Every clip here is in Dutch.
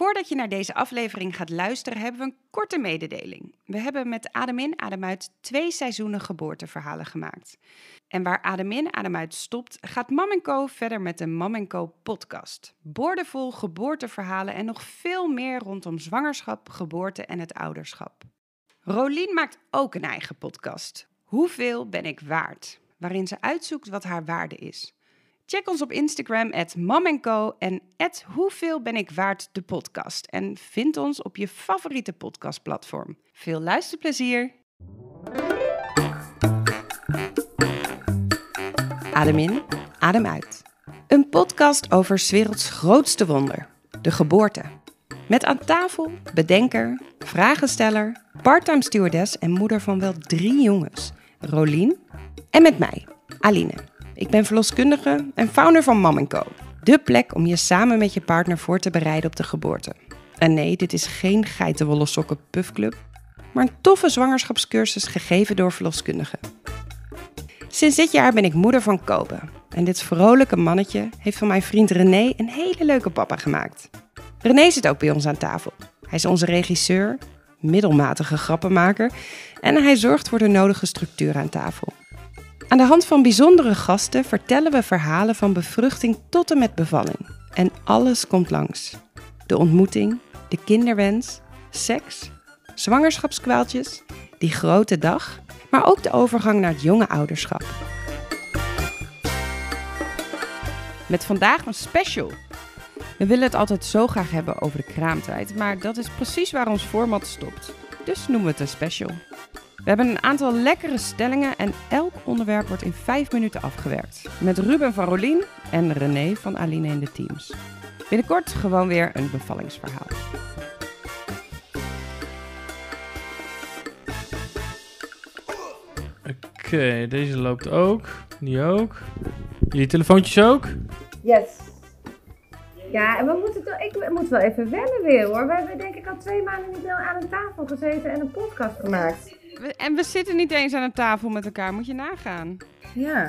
Voordat je naar deze aflevering gaat luisteren, hebben we een korte mededeling. We hebben met Adem in, Adem uit twee seizoenen geboorteverhalen gemaakt. En waar Adem in, Adem uit stopt, gaat Mam Co verder met de Mam Co podcast. Boordevol geboorteverhalen en nog veel meer rondom zwangerschap, geboorte en het ouderschap. Rolien maakt ook een eigen podcast. Hoeveel ben ik waard? Waarin ze uitzoekt wat haar waarde is. Check ons op Instagram, at Co en at Hoeveel ben ik waard de podcast. En vind ons op je favoriete podcastplatform. Veel luisterplezier! Adem in, adem uit. Een podcast over werelds grootste wonder, de geboorte. Met aan tafel bedenker, vragensteller, parttime stewardess en moeder van wel drie jongens, Rolien. En met mij, Aline. Ik ben verloskundige en founder van Mam Co. De plek om je samen met je partner voor te bereiden op de geboorte. En nee, dit is geen geitenwolle sokken puffclub, maar een toffe zwangerschapscursus gegeven door verloskundigen. Sinds dit jaar ben ik moeder van Kobe. En dit vrolijke mannetje heeft van mijn vriend René een hele leuke papa gemaakt. René zit ook bij ons aan tafel. Hij is onze regisseur, middelmatige grappenmaker en hij zorgt voor de nodige structuur aan tafel. Aan de hand van bijzondere gasten vertellen we verhalen van bevruchting tot en met bevalling. En alles komt langs. De ontmoeting, de kinderwens, seks, zwangerschapskwaaltjes, die grote dag, maar ook de overgang naar het jonge ouderschap. Met vandaag een special. We willen het altijd zo graag hebben over de kraamtijd, maar dat is precies waar ons format stopt. Dus noemen we het een special. We hebben een aantal lekkere stellingen en elk onderwerp wordt in vijf minuten afgewerkt. Met Ruben van Rolien en René van Aline in de teams. Binnenkort gewoon weer een bevallingsverhaal. Oké, deze loopt ook. Die ook. Jullie telefoontjes ook? Yes. Ja, en we moeten toch, ik moet wel even wennen weer hoor. We hebben denk ik al twee maanden niet meer aan een tafel gezeten en een podcast gemaakt. We- En we zitten niet eens aan een tafel met elkaar, moet je nagaan. Ja.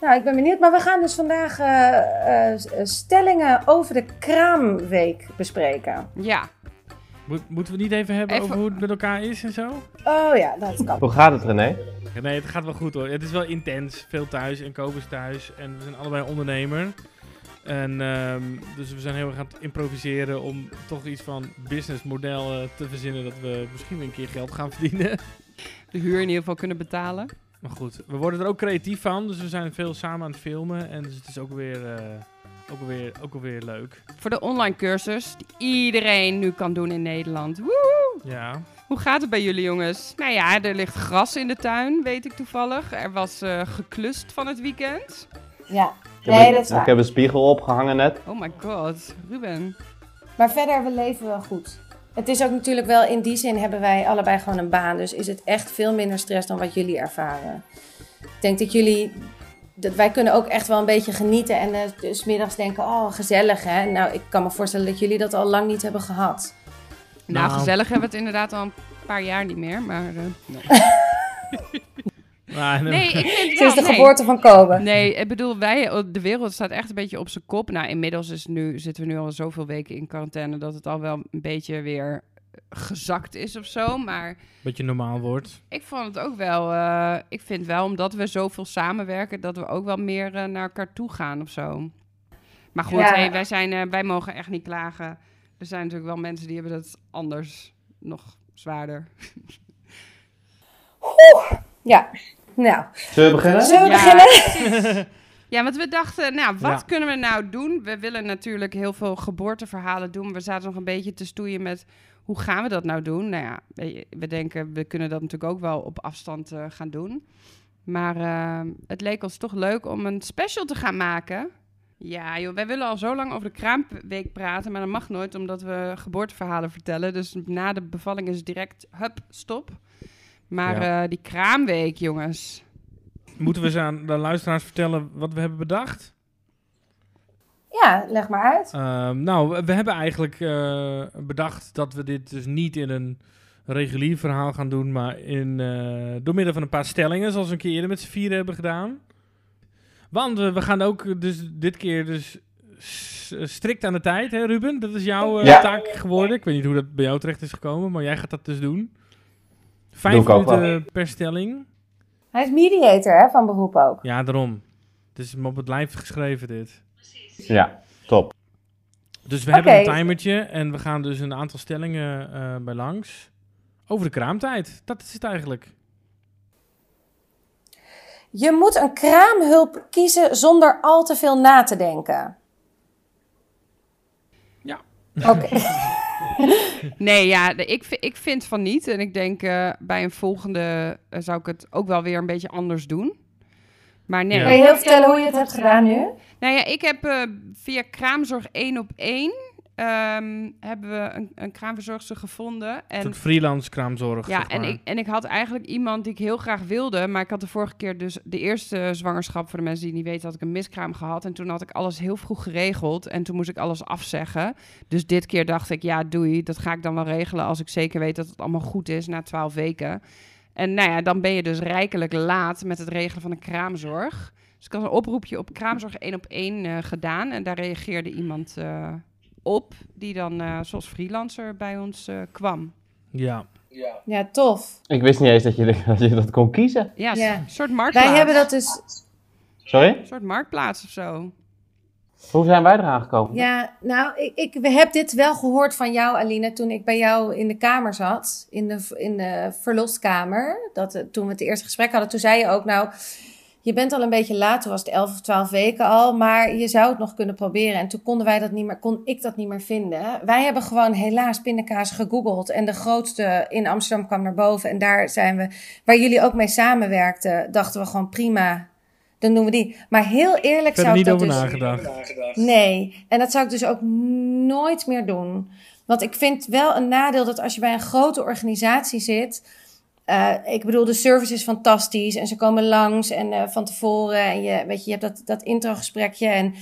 Nou, ik ben benieuwd. Maar we gaan dus vandaag eh, eh, stellingen over de kraamweek bespreken. Ja, Moet- moeten we het niet even hebben Even- over hoe het met elkaar is en zo? Oh ja, dat kan. Hoe gaat het, René? Nee, het gaat wel goed hoor. Het is wel intens. Veel thuis en Kobus thuis. En we zijn allebei ondernemer. En ehm, dus we zijn heel erg aan het improviseren om toch iets van businessmodel eh, te verzinnen. Dat we misschien weer een keer geld gaan verdienen. de huur in ieder geval kunnen betalen. Maar goed, we worden er ook creatief van. Dus we zijn veel samen aan het filmen. En dus het is ook weer, eh, ook weer, ook weer leuk. Voor de online cursus die iedereen nu kan doen in Nederland. Woehoe! Ja. Hoe gaat het bij jullie jongens? Nou ja, er ligt gras in de tuin, weet ik toevallig. Er was eh, geklust van het weekend. Ja, Ik heb nee, een- dat is Ik waar. heb een spiegel opgehangen net. Oh my god, Ruben. Maar verder, we leven wel goed. Het is ook natuurlijk wel, in die zin hebben wij allebei gewoon een baan. Dus is het echt veel minder stress dan wat jullie ervaren. Ik denk dat jullie, dat wij kunnen ook echt wel een beetje genieten. En eh, dus middags denken, oh gezellig hè. Nou, ik kan me voorstellen dat jullie dat al lang niet hebben gehad. Nou, Nou. gezellig hebben we het inderdaad al een paar jaar niet meer, maar... eh, nee. Maar, nee, ik vind Sinds de nee. geboorte van Kobe. Nee, ik bedoel, wij, de wereld staat echt een beetje op zijn kop. Nou, inmiddels is nu, zitten we nu al zoveel weken in quarantaine dat het al wel een beetje weer gezakt is of zo. Maar Beetje normaal wordt. ik vond het ook wel, eh, ik vind wel, omdat we zoveel samenwerken, dat we ook wel meer eh, naar elkaar toe gaan of zo. Maar goed, Ja. hey, wij, zijn, eh, wij mogen echt niet klagen. Er zijn natuurlijk wel mensen die hebben dat anders nog zwaarder. Ja, nou, Zullen we beginnen? zullen we Ja. beginnen? Ja, want we dachten, nou, wat Ja. kunnen we nou doen? We willen natuurlijk heel veel geboorteverhalen doen. We zaten nog een beetje te stoeien met hoe gaan we dat nou doen? Nou ja, we, denken, we kunnen dat natuurlijk ook wel op afstand eh, gaan doen. Maar eh, het leek ons toch leuk om een special te gaan maken. Ja, joh, wij willen al zo lang over de kraamweek praten, maar dat mag nooit omdat we geboorteverhalen vertellen. Dus na de bevalling is het direct, hup, stop. Maar Ja. eh, die kraamweek, jongens. Moeten we ze aan de luisteraars vertellen wat we hebben bedacht? Ja, leg maar uit. Ehm, nou, we- hebben eigenlijk eh, bedacht dat we dit dus niet in een regulier verhaal gaan doen, maar in, eh, door middel van een paar stellingen, zoals we een keer eerder met z'n vieren hebben gedaan. Want we gaan ook dus dit keer dus strikt aan de tijd, hè Ruben? Dat is jouw Ja. taak geworden. Ik weet niet hoe dat bij jou terecht is gekomen, maar jij gaat dat dus doen. Vijf minuten per stelling. Hij is mediator hè, van beroep ook. Ja, daarom. Het is hem op het lijf geschreven, dit. Ja, top. Dus we hebben een timertje en we gaan dus een aantal stellingen eh, bij langs. Over de kraamtijd. Dat is het eigenlijk. Je moet een kraamhulp kiezen zonder al te veel na te denken. Ja. Oké. Nee, ja, ik, ik vind van niet. En ik denk eh, bij een volgende eh, zou ik het ook wel weer een beetje anders doen. Maar nee. Ja. Kun je heel vertellen hoe je het hebt gedaan nu? Nou ja, ik heb eh, via Kraamzorg 1 op 1 ehm, hebben we een, een kraamverzorgster gevonden. Een En soort freelance kraamzorg. ja, zeg en ik, en ik had eigenlijk iemand die ik heel graag wilde. Maar ik had de vorige keer dus de eerste zwangerschap, voor de mensen die niet weten, had ik een miskraam gehad. En toen had ik alles heel vroeg geregeld. En toen moest ik alles afzeggen. Dus dit keer dacht ik, ja, doei. Dat ga ik dan wel regelen als ik zeker weet dat het allemaal goed is na 12 weken. En nou ja, dan ben je dus rijkelijk laat met het regelen van een kraamzorg. Dus ik had een oproepje op kraamzorg 1 op 1 eh, gedaan. En daar reageerde iemand eh, op die dan eh, zoals freelancer bij ons eh, kwam. Ja. Ja, tof. Ik wist niet eens dat je, dat je dat kon kiezen. Ja, Ja. een soort marktplaats. Wij hebben dat dus. Sorry? Een soort marktplaats of zo. Hoe zijn wij eraan gekomen? Ja, nou, ik, ik heb dit wel gehoord van jou, Aline, toen ik bij jou in de kamer zat, in de, in de verloskamer. Dat, eh, toen we het eerste gesprek hadden, toen zei je ook, nou, je bent al een beetje laat, toen was het 11 of 12 weken al, maar je zou het nog kunnen proberen. En toen konden wij dat niet meer, kon ik dat niet meer vinden. Wij hebben gewoon helaas pindakaas gegoogeld en de grootste in Amsterdam kwam naar boven. En daar zijn we, waar jullie ook mee samenwerkten, dachten we gewoon prima, dan doen we die. Maar heel eerlijk zou ik niet dat over dus... nagedacht. Nee, en dat zou ik dus ook nooit meer doen. Want ik vind wel een nadeel dat als je bij een grote organisatie zit. Eh, ik bedoel, de service is fantastisch en ze komen langs en eh, van tevoren. En je, weet je, je hebt dat, dat introgesprekje. En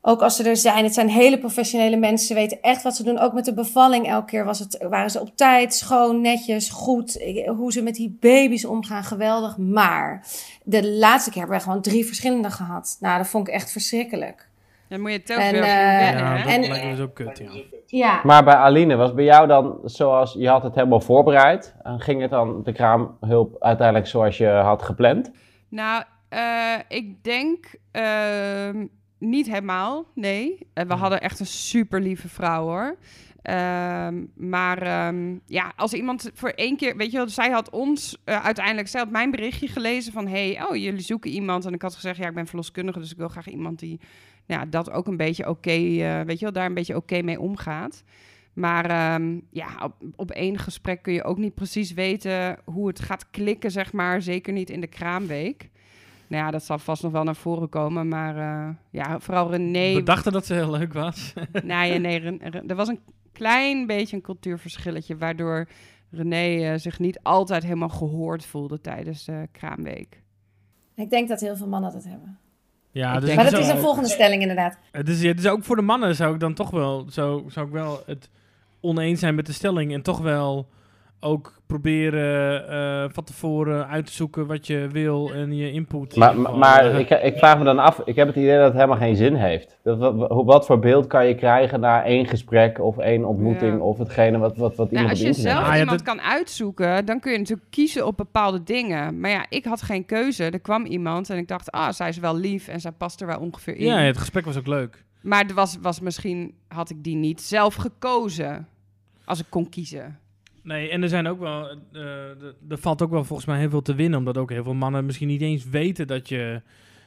ook als ze er zijn, het zijn hele professionele mensen. Ze weten echt wat ze doen. Ook met de bevalling elke keer was het, waren ze op tijd, schoon, netjes, goed. Hoe ze met die baby's omgaan, geweldig. Maar de laatste keer hebben we gewoon drie verschillende gehad. Nou, dat vond ik echt verschrikkelijk. Dan moet je telkens En, weer eh, Ja, dat En- me dus ook kut, ja. Ja, Maar bij Aline, was bij jou dan zoals, je had het helemaal voorbereid. En ging het dan de kraamhulp uiteindelijk zoals je had gepland? Nou, eh, ik denk ehm, niet helemaal, nee. Eh, we hadden echt een super lieve vrouw hoor. Ehm, maar ehm, ja, als iemand voor één keer, weet je wel, zij had ons uiteindelijk, zij had mijn berichtje gelezen van, hey, oh, jullie zoeken iemand. En ik had gezegd, ja, ik ben verloskundige, dus ik wil graag iemand die ja, dat ook een beetje oké, eh, weet je wel, daar een beetje oké mee omgaat. Maar ehm, ja, op, op één gesprek kun je ook niet precies weten hoe het gaat klikken, zeg maar. Zeker niet in de kraamweek. Nou ja, dat zal vast nog wel naar voren komen. Maar eh, ja, vooral René... We dachten dat ze heel leuk was. Nee, nee, Ren- er was een klein beetje een cultuurverschilletje... waardoor René eh, zich niet altijd helemaal gehoord voelde tijdens de kraamweek. ik denk dat heel veel mannen dat hebben. Ja, dus Maar het dat is een volgende stelling inderdaad. Het is, het is ook voor de mannen zou ik dan toch wel, zo, zou ik wel het oneens zijn met de stelling. En toch wel ook proberen eh, van tevoren uit te zoeken wat je wil en je input. in Maar, maar, ik, ik vraag me dan af, ik heb het idee dat het helemaal geen zin heeft. Dat, wat, hoe- wat voor beeld kan je krijgen na één gesprek of één ontmoeting Ja. of hetgene wat, wat, wat Nou, iemand als je zelf Ah, ja, iemand dat- kan uitzoeken, dan kun je natuurlijk kiezen op bepaalde dingen. Maar ja, ik had geen keuze. Er kwam iemand en ik dacht, ah, zij is wel lief en zij past er wel ongeveer in. ja, het gesprek was ook leuk. Maar er was, was misschien, had ik die niet zelf gekozen als ik kon kiezen. Nee, en er zijn ook wel, eh, de- er valt ook wel volgens mij heel veel te winnen, omdat ook heel veel mannen misschien niet eens weten dat je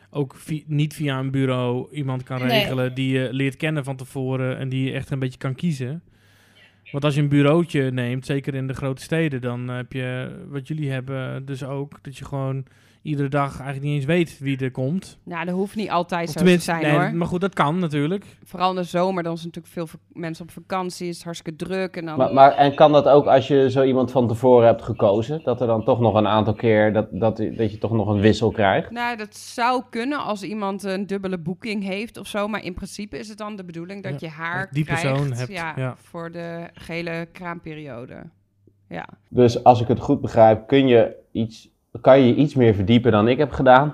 ook vi- niet via een bureau iemand kan Nee. regelen die je leert kennen van tevoren en die je echt een beetje kan kiezen. Want als je een bureautje neemt, zeker in de grote steden, dan heb je wat jullie hebben dus ook, dat je gewoon iedere dag eigenlijk niet eens weet wie er komt. Nou, dat hoeft niet altijd Of zo te zijn nee, hoor. maar goed, dat kan natuurlijk. Vooral in de zomer, dan is natuurlijk veel mensen op vakantie, is het hartstikke druk. En dan, Maar, maar, en kan dat ook als je zo iemand van tevoren hebt gekozen? Dat er dan toch nog een aantal keer, dat, dat, dat je toch nog een wissel krijgt? Nou, dat zou kunnen als iemand een dubbele boeking heeft of zo. Maar in principe is het dan de bedoeling dat Ja, je haar die krijgt persoon hebt, ja, ja. voor de gele kraamperiode. Ja. Dus als ik het goed begrijp, kun je iets, kan je je iets meer verdiepen dan ik heb gedaan.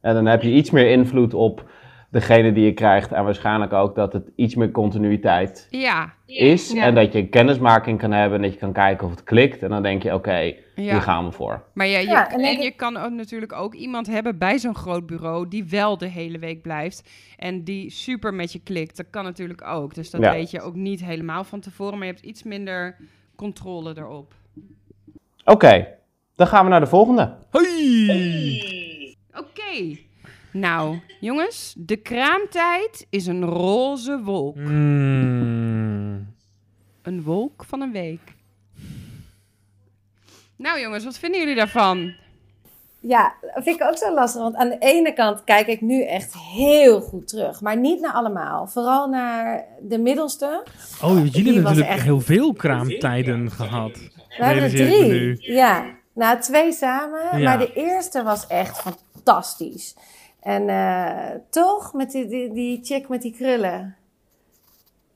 En dan heb je iets meer invloed op degene die je krijgt. En waarschijnlijk ook dat het iets meer continuïteit Ja, is. Ja. En dat je een kennismaking kan hebben en dat je kan kijken of het klikt. En dan denk je, oké, ja. hier gaan we voor. Maar ja, je, Ja, en en, denk ik- je kan ook natuurlijk ook iemand hebben bij zo'n groot bureau die wel de hele week blijft en die super met je klikt. Dat kan natuurlijk ook. Dus dat Ja. weet je ook niet helemaal van tevoren, maar je hebt iets minder controle erop. Oké, dan gaan we naar de volgende. Hoi! Oké. Nou, jongens, de kraamtijd is een roze wolk. Mm. Een wolk van een week. Nou jongens, wat vinden jullie daarvan? Ja, dat vind ik ook zo lastig. Want aan de ene kant kijk ik nu echt heel goed terug. Maar niet naar allemaal. Vooral naar de middelste. Oh, jullie hebben natuurlijk echt- heel veel kraamtijden gehad. We hebben er drie. Ja, nou twee samen. Ja. Maar de eerste was echt fantastisch. En eh, toch, met die, die, die chick met die krullen.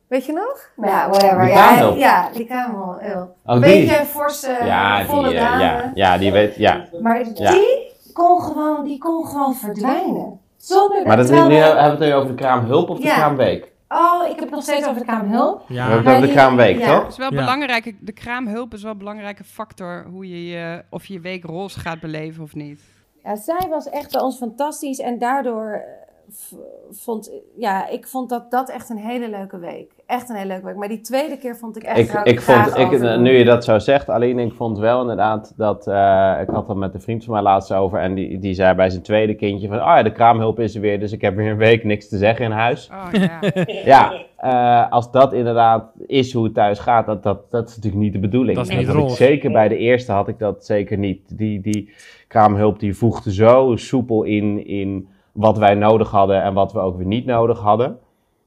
Weet je nog? Ja, whatever. Die ja, ja, die kamerhulp. Oh, die. Beetje forse, ja, volle die, eh, dame. ja, ja, die weet, ja. Maar Ja. die, kon gewoon, die kon gewoon verdwijnen. Zonder Maar dat, terwijl nu we- hebben we het nu over de kraamhulp of de Ja. kraamweek? Oh, ik heb het nog steeds over de. We Ja, hebben het over de kraamweek, ja. toch? is wel Ja. belangrijk. De kraamhulp is wel een belangrijke factor hoe je, je of je je week roze gaat beleven of niet. Ja, zij was echt bij ons fantastisch en daardoor eh, vond ja, ik vond dat dat echt een hele leuke week. Echt een hele leuke week. Maar die tweede keer vond ik echt. Ik, ik graag vond, ik, nu je dat zo zegt, alleen ik vond wel inderdaad dat, eh, ik had het met een vriend van mij laatst over en die, die zei bij zijn tweede kindje van, oh ja, de kraamhulp is er weer, dus ik heb weer een week niks te zeggen in huis. Oh ja. Ja, eh, als dat inderdaad is hoe het thuis gaat, dat, dat, dat is natuurlijk niet de bedoeling. Dat is niet ik zeker bij de eerste had ik dat zeker niet. Die, die kraamhulp die voegde zo soepel in, in wat wij nodig hadden en wat we ook weer niet nodig hadden.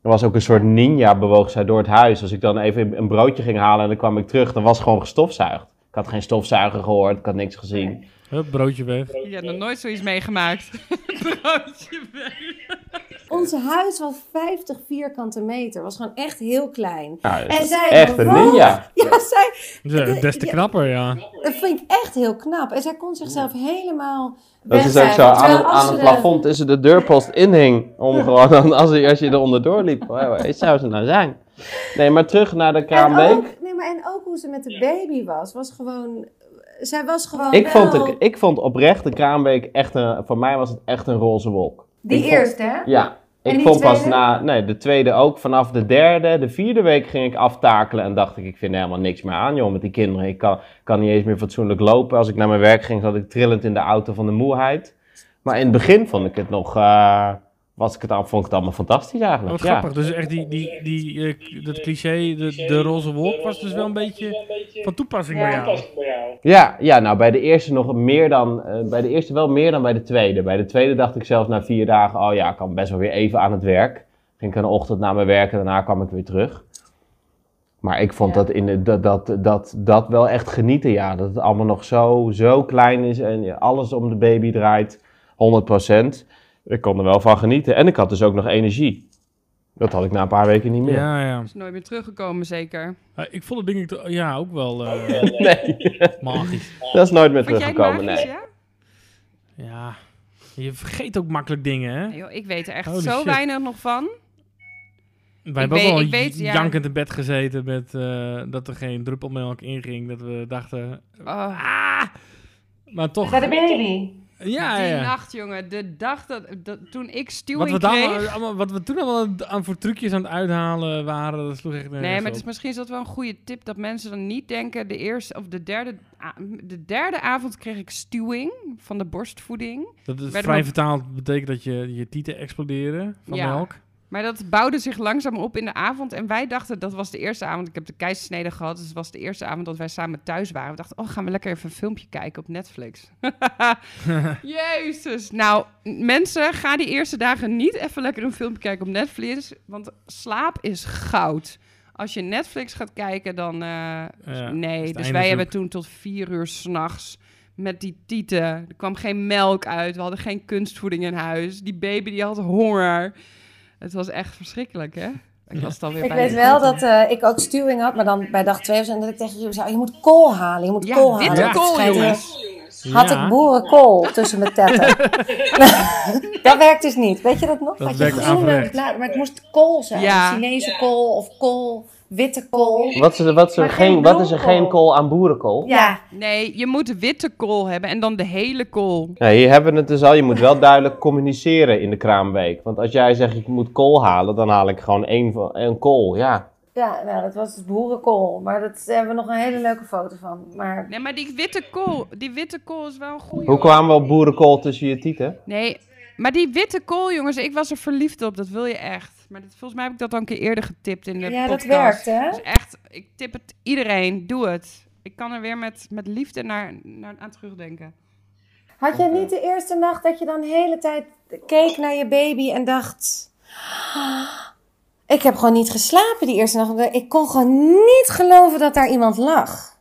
Er was ook een soort ninja bewoog zij door het huis. Als ik dan even een broodje ging halen en dan kwam ik terug, dan was het gewoon gestofzuigd. Ik had geen stofzuiger gehoord, ik had niks gezien. Hup, broodje weg. Je hebt nog nooit zoiets meegemaakt. Broodje weg. Ons huis was 50 vierkante meter. Was gewoon echt heel klein. Dat En is zij echt een ninja. Ja, zij, Des te knapper, ja. dat vind ik echt heel knap. En zij kon zichzelf helemaal. Dat is ook zo, aan het, aan het de- plafond tussen de deurpost inhing. Om gewoon, dan, als, je, als je er onderdoor liep. Waar zou ze nou zijn? Nee, maar terug naar de ook, nee, maar en ook hoe ze met de baby was. Was gewoon. Zij was gewoon. Ik wel- vond, de, ik vond oprecht de kraamweek echt een, voor mij was het echt een roze wolk. Die ik vond- eerste, hè? Ja, ik vond pas na, nee, de tweede ook. Vanaf de derde, de vierde week ging ik aftakelen en dacht ik, ik vind er helemaal niks meer aan, joh, met die kinderen. Ik kan, kan niet eens meer fatsoenlijk lopen. Als ik naar mijn werk ging, zat ik trillend in de auto van de moeheid. Maar in het begin vond ik het nog, eh, was ik het, al- vond ik het allemaal fantastisch eigenlijk. wat ja. grappig. Dus echt die, die, die, eh, dat cliché, de, de roze wolk, was dus wel een beetje van toepassing bij jou. Ja, ja, nou bij de eerste nog meer dan, eh, bij de eerste wel meer dan bij de tweede. Bij de tweede dacht ik zelfs na vier dagen, oh ja, ik kan best wel weer even aan het werk. Ging ik een ochtend naar mijn werk en daarna kwam ik weer terug. Maar ik vond Ja. dat, in de, dat, dat, dat, dat wel echt genieten, ja. Dat het allemaal nog zo, zo klein is en alles om de baby draait, 100%. Ik kon er wel van genieten. En ik had dus ook nog energie. Dat had ik na een paar weken niet meer. Ja, ja. Is nooit meer teruggekomen, zeker. Eh, ik vond het ding ik ja, ook wel eh, Nee, magisch. dat is nooit meer Vond teruggekomen, magisch, nee. ja? Ja. Je vergeet ook makkelijk dingen, hè? Nee, joh, ik weet er echt Holy zo shit. weinig nog van. Wij hebben ook weet- wel ik weet, ja. jankend in bed gezeten met eh, dat er geen druppelmelk inging. Dat we dachten, Oh, ah! Maar toch, Bij de baby. Ja, die ja. nacht, jongen. De dag dat, dat toen ik Wat stuwing we, dan, kreeg... allemaal, wat we toen allemaal aan voor trucjes aan het uithalen waren, dat sloeg echt Nee, maar het is misschien is dat wel een goede tip dat mensen dan niet denken. De eerste of de derde, de derde avond kreeg ik stuwing van de borstvoeding. Dat is vrij we- vertaald betekent dat je je tieten exploderen van Ja. melk. Maar dat bouwde zich langzaam op in de avond. En wij dachten, dat was de eerste avond. Ik heb de keizersnede gehad. Dus het was de eerste avond dat wij samen thuis waren. We dachten, oh, gaan we lekker even een filmpje kijken op Netflix. Jezus. Nou, mensen, ga die eerste dagen niet even lekker een filmpje kijken op Netflix. Want slaap is goud. Als je Netflix gaat kijken, dan... eh, Ja, is nee, dus wij hebben toen tot vier uur s'nachts met die tieten. Er kwam geen melk uit. We hadden geen kunstvoeding in huis. Die baby die had honger. Het was echt verschrikkelijk, hè? Ik was dan weer Ik bij weet wel dat eh, ik ook stuwing had, maar dan bij dag twee of zo. En dat ik tegen jullie zei, je moet kool halen, je moet Ja, kool halen. Ja. Dat kool, jongens. had Ja. ik boerenkool tussen mijn tetten. dat werkt dus niet. Weet je dat nog? Dat Had je groene maar het moest kool zijn. Ja. Chinese kool of kool, witte kool. Wat is, er- wat is, er, geen geen, wat is er geen kool aan boerenkool? Ja, Nee, je moet witte kool hebben en dan de hele kool. Ja, hier hebben we het dus al. Je moet wel duidelijk communiceren in de kraamweek. Want als jij zegt ik moet kool halen, dan haal ik gewoon één, van- één kool. Ja. ja nou, dat was dus boerenkool. Maar daar hebben we nog een hele leuke foto van. Maar Nee, maar die witte kool, die witte kool is wel een goeie. Hoe kwamen we op boerenkool tussen je tieten? Nee, maar die witte kool, jongens, ik was er verliefd op. Dat wil je echt. Maar dit, volgens mij heb ik dat al een keer eerder getipt in de ja, dat podcast. werkt hè? Dus echt, ik tip het iedereen. Doe het. Ik kan er weer met, met liefde naar, naar, aan terugdenken. Had je niet de eerste nacht dat je dan de hele tijd keek naar je baby en dacht... "Ah, Ik heb gewoon niet geslapen die eerste nacht. Ik kon gewoon niet geloven dat daar iemand lag.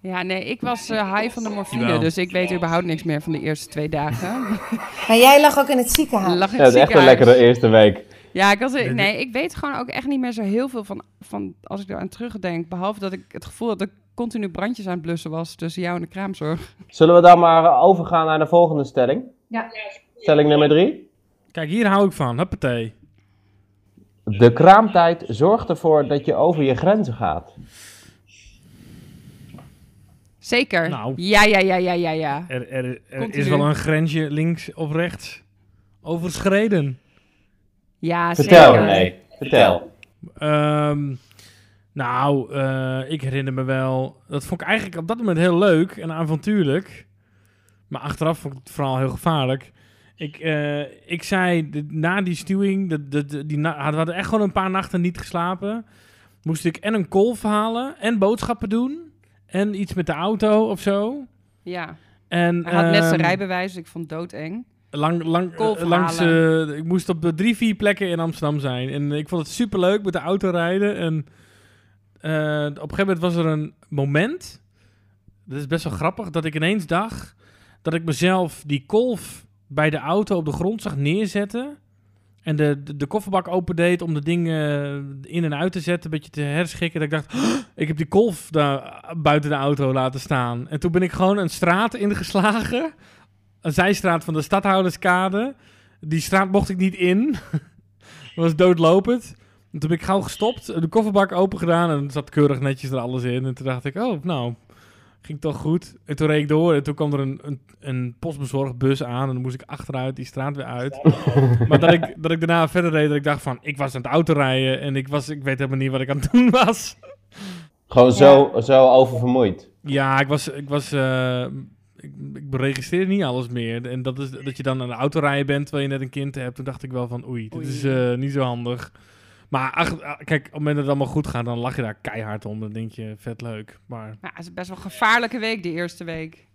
Ja, nee, ik was eh, high van de morfine, Jawel. dus ik weet überhaupt niks meer van de eerste twee dagen. Maar jij lag ook in het ziekenhuis. Lag in Ja, het het is echt een lekkere eerste week. Ja, ik, was, nee, ik weet gewoon ook echt niet meer zo heel veel van, van als ik eraan terugdenk. Behalve dat ik het gevoel had dat ik continu brandjes aan het blussen was tussen jou en de kraamzorg. Zullen we dan maar overgaan naar de volgende stelling? Ja. Stelling nummer drie. Kijk, hier hou ik van. Huppatee. De kraamtijd zorgt ervoor dat je over je grenzen gaat. Zeker. Nou. Ja, ja, ja, ja, ja, ja. Er, er, er is wel een grensje links of rechts overschreden. Ja, Vertel, zeker. nee. Vertel. Ehm, nou, eh, ik herinner me wel. Dat vond ik eigenlijk op dat moment heel leuk en avontuurlijk. Maar achteraf vond ik het vooral heel gevaarlijk. Ik, eh, ik zei na die stuwing, de, de, de- die na- we hadden echt gewoon een paar nachten niet geslapen. Moest ik en een kolf halen en boodschappen doen. En iets met de auto of zo. Ja. En, Hij had net zijn ehm, rijbewijs, dus ik vond het doodeng. Lang, lang, eh, langs, eh, ik moest op de drie, vier plekken in Amsterdam zijn. En ik vond het super leuk met de auto rijden. En eh, op een gegeven moment was er een moment. Dat is best wel grappig. Dat ik ineens dacht dat ik mezelf die kolf bij de auto op de grond zag neerzetten. En de, de, de kofferbak opendeed om de dingen in en uit te zetten. Een beetje te herschikken. Dat ik dacht, "Oh, ik heb die kolf daar buiten de auto laten staan. En toen ben ik gewoon een straat ingeslagen een zijstraat van de Stadhouderskade. Die straat mocht ik niet in. Dat was doodlopend. En toen ben ik gauw gestopt, de kofferbak open gedaan en er zat keurig netjes er alles in. En toen dacht ik, oh, nou, ging toch goed. En toen reed ik door en toen kwam er een, een, een postbezorgbus aan en dan moest ik achteruit die straat weer uit. maar dat ik, dat ik daarna verder reed, dat ik dacht van, ik was aan het autorijden en ik, was, ik weet helemaal niet wat ik aan het doen was. Gewoon zo, zo oververmoeid. Ja, ik was. Ik, was eh, ik, ik registreerde niet alles meer. En dat is dat je dan aan de auto rijden bent terwijl je net een kind hebt. Toen dacht ik wel van oei, dit Oei. is eh, niet zo handig. Maar ach, ah, kijk, op het moment dat het allemaal goed gaat, dan lach je daar keihard om. Dan denk je, vet leuk. Maar Ja, het is best wel een gevaarlijke week, die eerste week.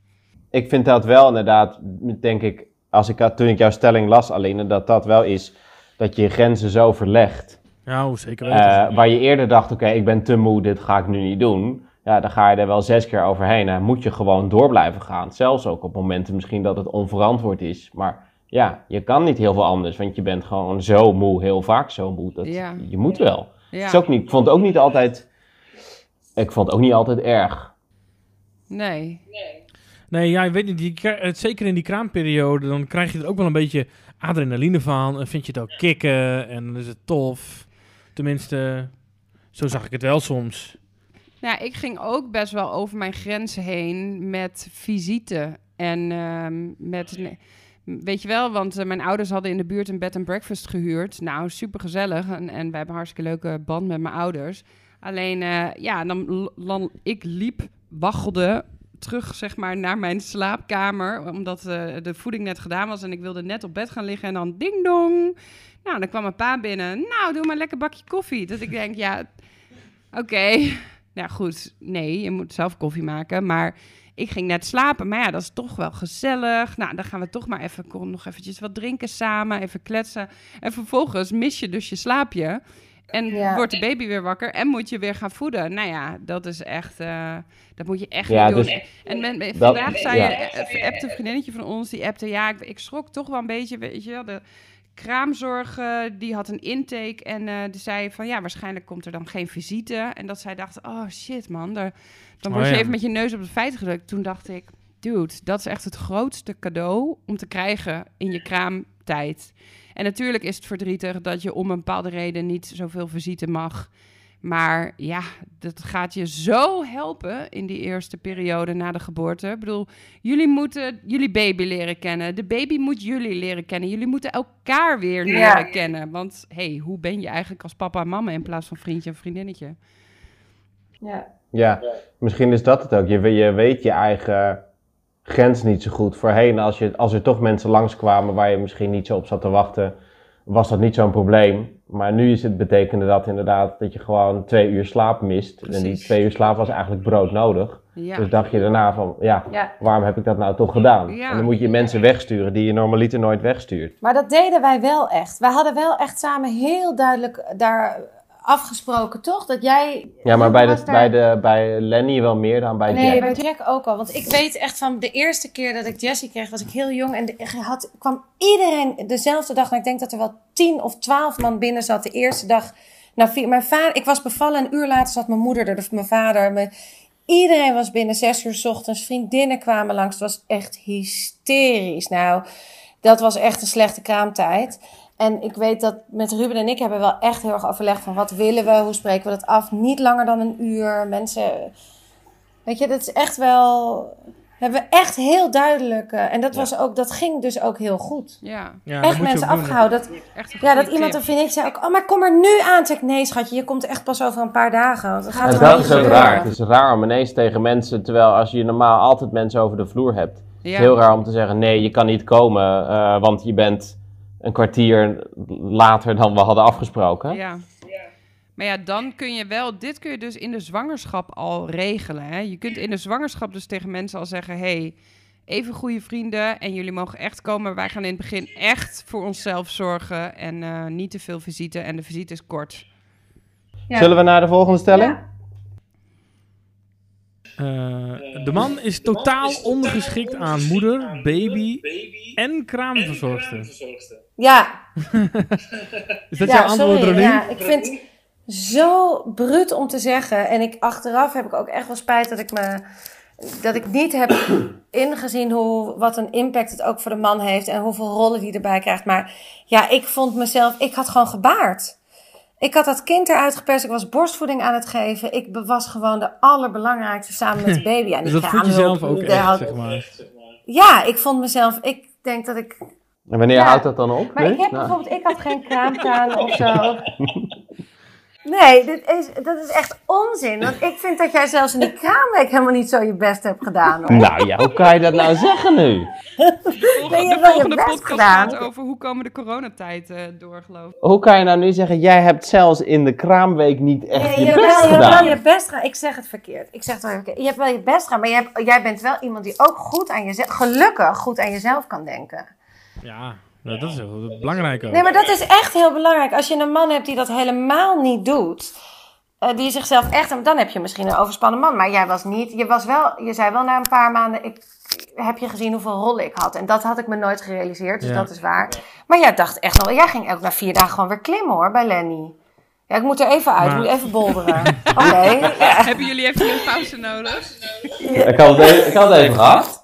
Ik vind dat wel inderdaad, denk ik, als ik, toen ik jouw stelling las, Aline, dat dat wel is dat je grenzen zo verlegt. ja, hoe zeker weten. Eh, waar je eerder dacht, oké, ik ben te moe, dit ga ik nu niet doen. Ja, dan ga je er wel zes keer overheen. En moet je gewoon door blijven gaan. Zelfs ook op momenten misschien dat het onverantwoord is. Maar ja, je kan niet heel veel anders. Want je bent gewoon zo moe, heel vaak zo moe. Dat, Ja. Je moet wel. Ja. Is ook niet, ik vond het ook niet altijd... Ik vond het ook niet altijd erg. Nee. Nee, ja, ik weet niet. Je, krijgt- het- zeker in die kraamperiode, dan krijg je er ook wel een beetje adrenaline van. En vind je het ook kicken. En dan is het tof. Tenminste, zo zag ik het wel soms. Nou, ik ging ook best wel over mijn grenzen heen met visite. En ehm, met, nee, weet je wel, want eh, mijn ouders hadden in de buurt een bed and breakfast gehuurd. Nou, super gezellig. En, en wij hebben een hartstikke leuke band met mijn ouders. Alleen, eh, ja, dan, dan ik liep, waggelde terug, zeg maar, naar mijn slaapkamer. Omdat eh, de voeding net gedaan was en ik wilde net op bed gaan liggen. En dan ding dong. Nou, dan kwam mijn pa binnen. Nou, doe maar lekker bakje koffie. Dat ik denk, ja, oké. Nou goed, nee, je moet zelf koffie maken. Maar ik ging net slapen. Maar ja, dat is toch wel gezellig. Nou, dan gaan we toch maar even kon nog eventjes wat drinken samen. Even kletsen. En vervolgens mis je dus je slaapje. En Ja. wordt de baby weer wakker en moet je weer gaan voeden. Nou ja, dat is echt... eh, dat moet je echt Ja, niet doen. dus en men, men- dat- vandaag zei ja. je, eh, appte een vriendinnetje van ons, die appte... Ja, ik, ik schrok toch wel een beetje, weet je wel. De kraamzorg, die had een intake en eh, die zei van... Ja, waarschijnlijk komt er dan geen visite. En dat zij dacht, oh shit man, daar, dan Oh, word je ja. even met je neus op het feit gedrukt. Toen dacht ik, dude, dat is echt het grootste cadeau om te krijgen in je kraamtijd. En natuurlijk is het verdrietig dat je om een bepaalde reden niet zoveel visite mag. Maar ja, dat gaat je zo helpen in die eerste periode na de geboorte. Ik bedoel, jullie moeten jullie baby leren kennen. De baby moet jullie leren kennen. Jullie moeten elkaar weer leren Ja. kennen. Want hey, hoe ben je eigenlijk als papa en mama in plaats van vriendje en vriendinnetje? Ja. Ja, misschien is dat het ook. Je, je weet je eigen grens niet zo goed. Voorheen, als, je, als er toch mensen langskwamen waar je misschien niet zo op zat te wachten, was dat niet zo'n probleem. Maar nu is het betekende dat inderdaad dat je gewoon twee uur slaap mist. En die twee uur slaap was eigenlijk broodnodig. Ja. Dus dacht je daarna van, ja, ja. waarom heb ik dat nou toch gedaan? Ja. En dan moet je mensen wegsturen die je normaliter nooit wegstuurt. Maar dat deden wij wel echt. Wij hadden wel echt samen heel duidelijk daar afgesproken, toch? Dat jij... Ja, maar bij, de, daar- bij, de, bij Lenny wel meer dan bij Nee, Jack. bij Jack ook al. Want ik weet echt van de eerste keer dat ik Jessie kreeg, was ik heel jong. En de- had, kwam iedereen dezelfde dag. En ik denk dat er wel tien of twaalf man binnen zat de eerste dag. Nou, vier, mijn vader, ik was bevallen, een uur later zat mijn moeder er, of mijn vader. Mijn, iedereen was binnen zes uur 's ochtends. Vriendinnen kwamen langs. Het was echt hysterisch. Nou, dat was echt een slechte kraamtijd. En ik weet dat met Ruben en ik hebben wel echt heel erg overlegd van wat willen we, hoe spreken we dat af. Niet langer dan een uur. Mensen, weet je, dat is echt wel, hebben we echt heel duidelijk. eh, en dat was ook, dat ging dus ook heel goed. Ja, echt mensen afgehouden. Dat, echt ja, dat iemand, een vriendin zei ook, oh, maar kom er nu aan. Zeg ik, nee schatje, je komt echt pas over een paar dagen. Want dan gaat dat is ook raar. Het is raar om ineens tegen mensen, terwijl als je normaal altijd mensen over de vloer hebt. Het Ja. is heel raar om te zeggen, nee, je kan niet komen, eh, want je bent een kwartier later dan we hadden afgesproken. Ja. Maar ja, dan kun je wel, dit kun je dus in de zwangerschap al regelen. Hè? Je kunt in de zwangerschap dus tegen mensen al zeggen: hey, even goede vrienden en jullie mogen echt komen. Wij gaan in het begin echt voor onszelf zorgen en eh, niet te veel visite. En de visite is kort. Ja. Zullen we naar de volgende stelling? Ja. Eh, de man is totaal ondergeschikt aan moeder, baby en kraamverzorgster. Ja, Is dat ja, jouw antwoord, sorry. Rolien? Ja, ik vind het zo bruut om te zeggen. En ik, achteraf heb ik ook echt wel spijt dat ik me dat ik niet heb ingezien hoe, wat een impact het ook voor de man heeft en hoeveel rollen die erbij krijgt. Maar ja, ik vond mezelf, ik had gewoon gebaard. Ik had dat kind eruit geperst, ik was borstvoeding aan het geven. Ik was gewoon de allerbelangrijkste samen met de baby. Ja, Dus dat vond je zelf ook echt, had- zeg maar. Ja, ik vond mezelf, ik denk dat ik En wanneer Ja. houdt dat dan op? maar ik heb Nou, bijvoorbeeld, ik had geen kraamtaan of zo. Nee, dit is, dat is echt onzin. Want ik vind dat jij zelfs in die kraamweek helemaal niet zo je best hebt gedaan. Hoor. nou ja, hoe kan je dat nou zeggen nu? Nee, je de hebt wel je volgende best podcast gedaan. gaat over hoe komen de coronatijd eh door, geloof ik. Hoe kan je nou nu zeggen, jij hebt zelfs in de kraamweek niet echt Nee, je best wel, je hebt gedaan? wel je best gedaan. Ik zeg het verkeerd. Ik zeg het wel verkeerd. Je hebt wel je best gedaan, maar je hebt, jij bent wel iemand die ook goed aan jezelf, gelukkig goed aan jezelf kan denken. Ja, nou, dat is heel belangrijk ook. Nee, maar dat is echt heel belangrijk. Als je een man hebt die dat helemaal niet doet, eh, die zichzelf echt, dan heb je misschien een overspannen man. Maar jij was niet, je was wel, je zei wel na een paar maanden, ik heb je gezien hoeveel rollen ik had. En dat had ik me nooit gerealiseerd, dus Ja. dat is waar. Maar jij dacht echt nog, jij ging ook na vier dagen gewoon weer klimmen hoor, bij Lenny. Ja, ik moet er even uit, ik Maar- moet even bolderen. Oké, ja. Hebben jullie even een pauze nodig? Ik had het even, ik had het even gehad.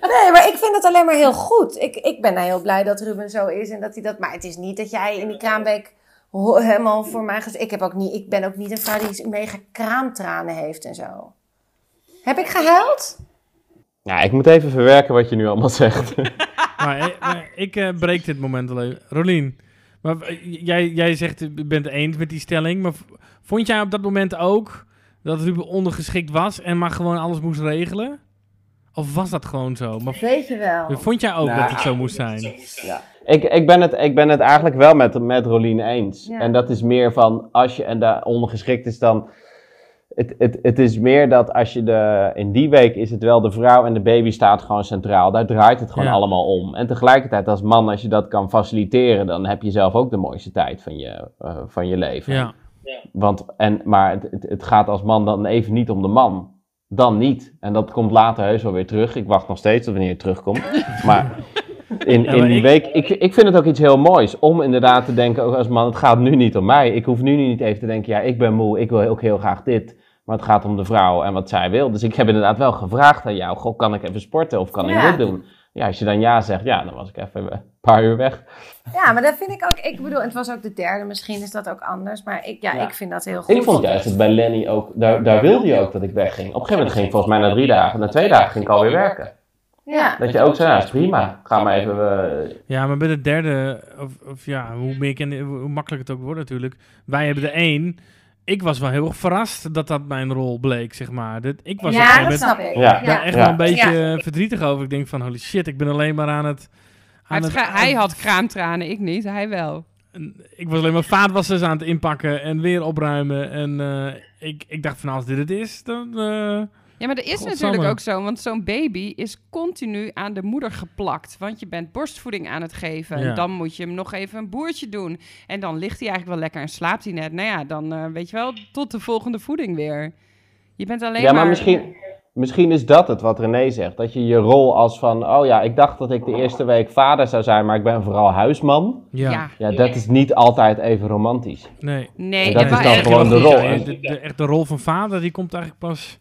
Nee, maar ik vind het alleen maar heel goed. Ik, ik ben heel blij dat Ruben zo is en dat hij dat. Maar het is niet dat jij in die kraamweek ho- helemaal voor mij gezegd. Ik, heb ook niet, ik ben ook niet een vrouw die mega kraamtranen heeft en zo. Heb ik gehuild? Ja, ik moet even verwerken wat je nu allemaal zegt. Maar, eh, maar ik eh, breek dit moment al even. Rolien, maar, eh, jij, jij zegt, je bent het eens met die stelling. Maar vond jij op dat moment ook dat Ruben ondergeschikt was en maar gewoon alles moest regelen? Of was dat gewoon zo? Maar Weet je wel. vond jij ook Nou, dat het zo moest zijn? Ik, ik, ben het, ik ben het eigenlijk wel met, met Rolien eens. Ja. En dat is meer van, als je en daar ondergeschikt is, dan... Het, het, het is meer dat als je de... In die week is het wel de vrouw en de baby staat gewoon centraal. Daar draait het gewoon Ja. allemaal om. En tegelijkertijd als man, als je dat kan faciliteren... dan heb je zelf ook de mooiste tijd van je, eh, van je leven. Ja. Want, en, maar het, het, het gaat als man dan even niet om de man. Dan niet. En dat komt later heus wel weer terug. Ik wacht nog steeds tot wanneer het terugkomt. Maar in, in die week... Ik, ik vind het ook iets heel moois. Om inderdaad te denken, ook als man, het gaat nu niet om mij. Ik hoef nu niet even te denken, ja, ik ben moe. Ik wil ook heel graag dit. Maar het gaat om de vrouw en wat zij wil. Dus ik heb inderdaad wel gevraagd aan jou: Goh, kan ik even sporten of kan Ja. ik dit doen? Ja, als je dan ja zegt, ja, dan was ik even paar uur weg. Ja, maar dat vind ik ook. Ik bedoel, het was ook de derde. Misschien is dat ook anders. Maar ik, ja, Ja. ik vind dat heel goed. Ik vond juist dat bij Lenny ook, daar, daar wilde je ook dat ik wegging. Op een gegeven moment ging ik volgens mij na drie dagen, na twee dagen ging ik alweer werken. Ja. Dat je ook zei, ja, is prima. Ga maar even, eh, Ja, maar bij de derde, of, of ja, hoe meer hoe makkelijk het ook wordt natuurlijk. Wij hebben er één. Ik was wel heel erg verrast dat dat mijn rol bleek, zeg maar. Dat, ik was ja, dat snap ik. Ja. daar echt Ja. wel een beetje eh, verdrietig over. Ik denk van, holy shit, ik ben alleen maar aan het... Hij, het hij had kraamtranen, ik niet. Hij wel. En ik was alleen maar vaatwassers aan het inpakken en weer opruimen. En eh, ik, ik dacht van, als dit het is, dan... eh, Ja, maar dat is Godsamme. natuurlijk ook zo. Want zo'n baby is continu aan de moeder geplakt. Want je bent borstvoeding aan het geven. Ja. En dan moet je hem nog even een boertje doen. En dan ligt hij eigenlijk wel lekker en slaapt hij net. Nou ja, dan eh, weet je wel, tot de volgende voeding weer. Je bent alleen Ja, maar maar... misschien, misschien is dat het wat René zegt. Dat je je rol als van, oh ja, ik dacht dat ik de eerste week vader zou zijn, maar ik ben vooral huisman. ja, Ja, Ja, dat is niet altijd even romantisch. nee. nee. En dat en is dan gewoon de rol, ja? De, de- echt de rol van vader, die komt eigenlijk pas...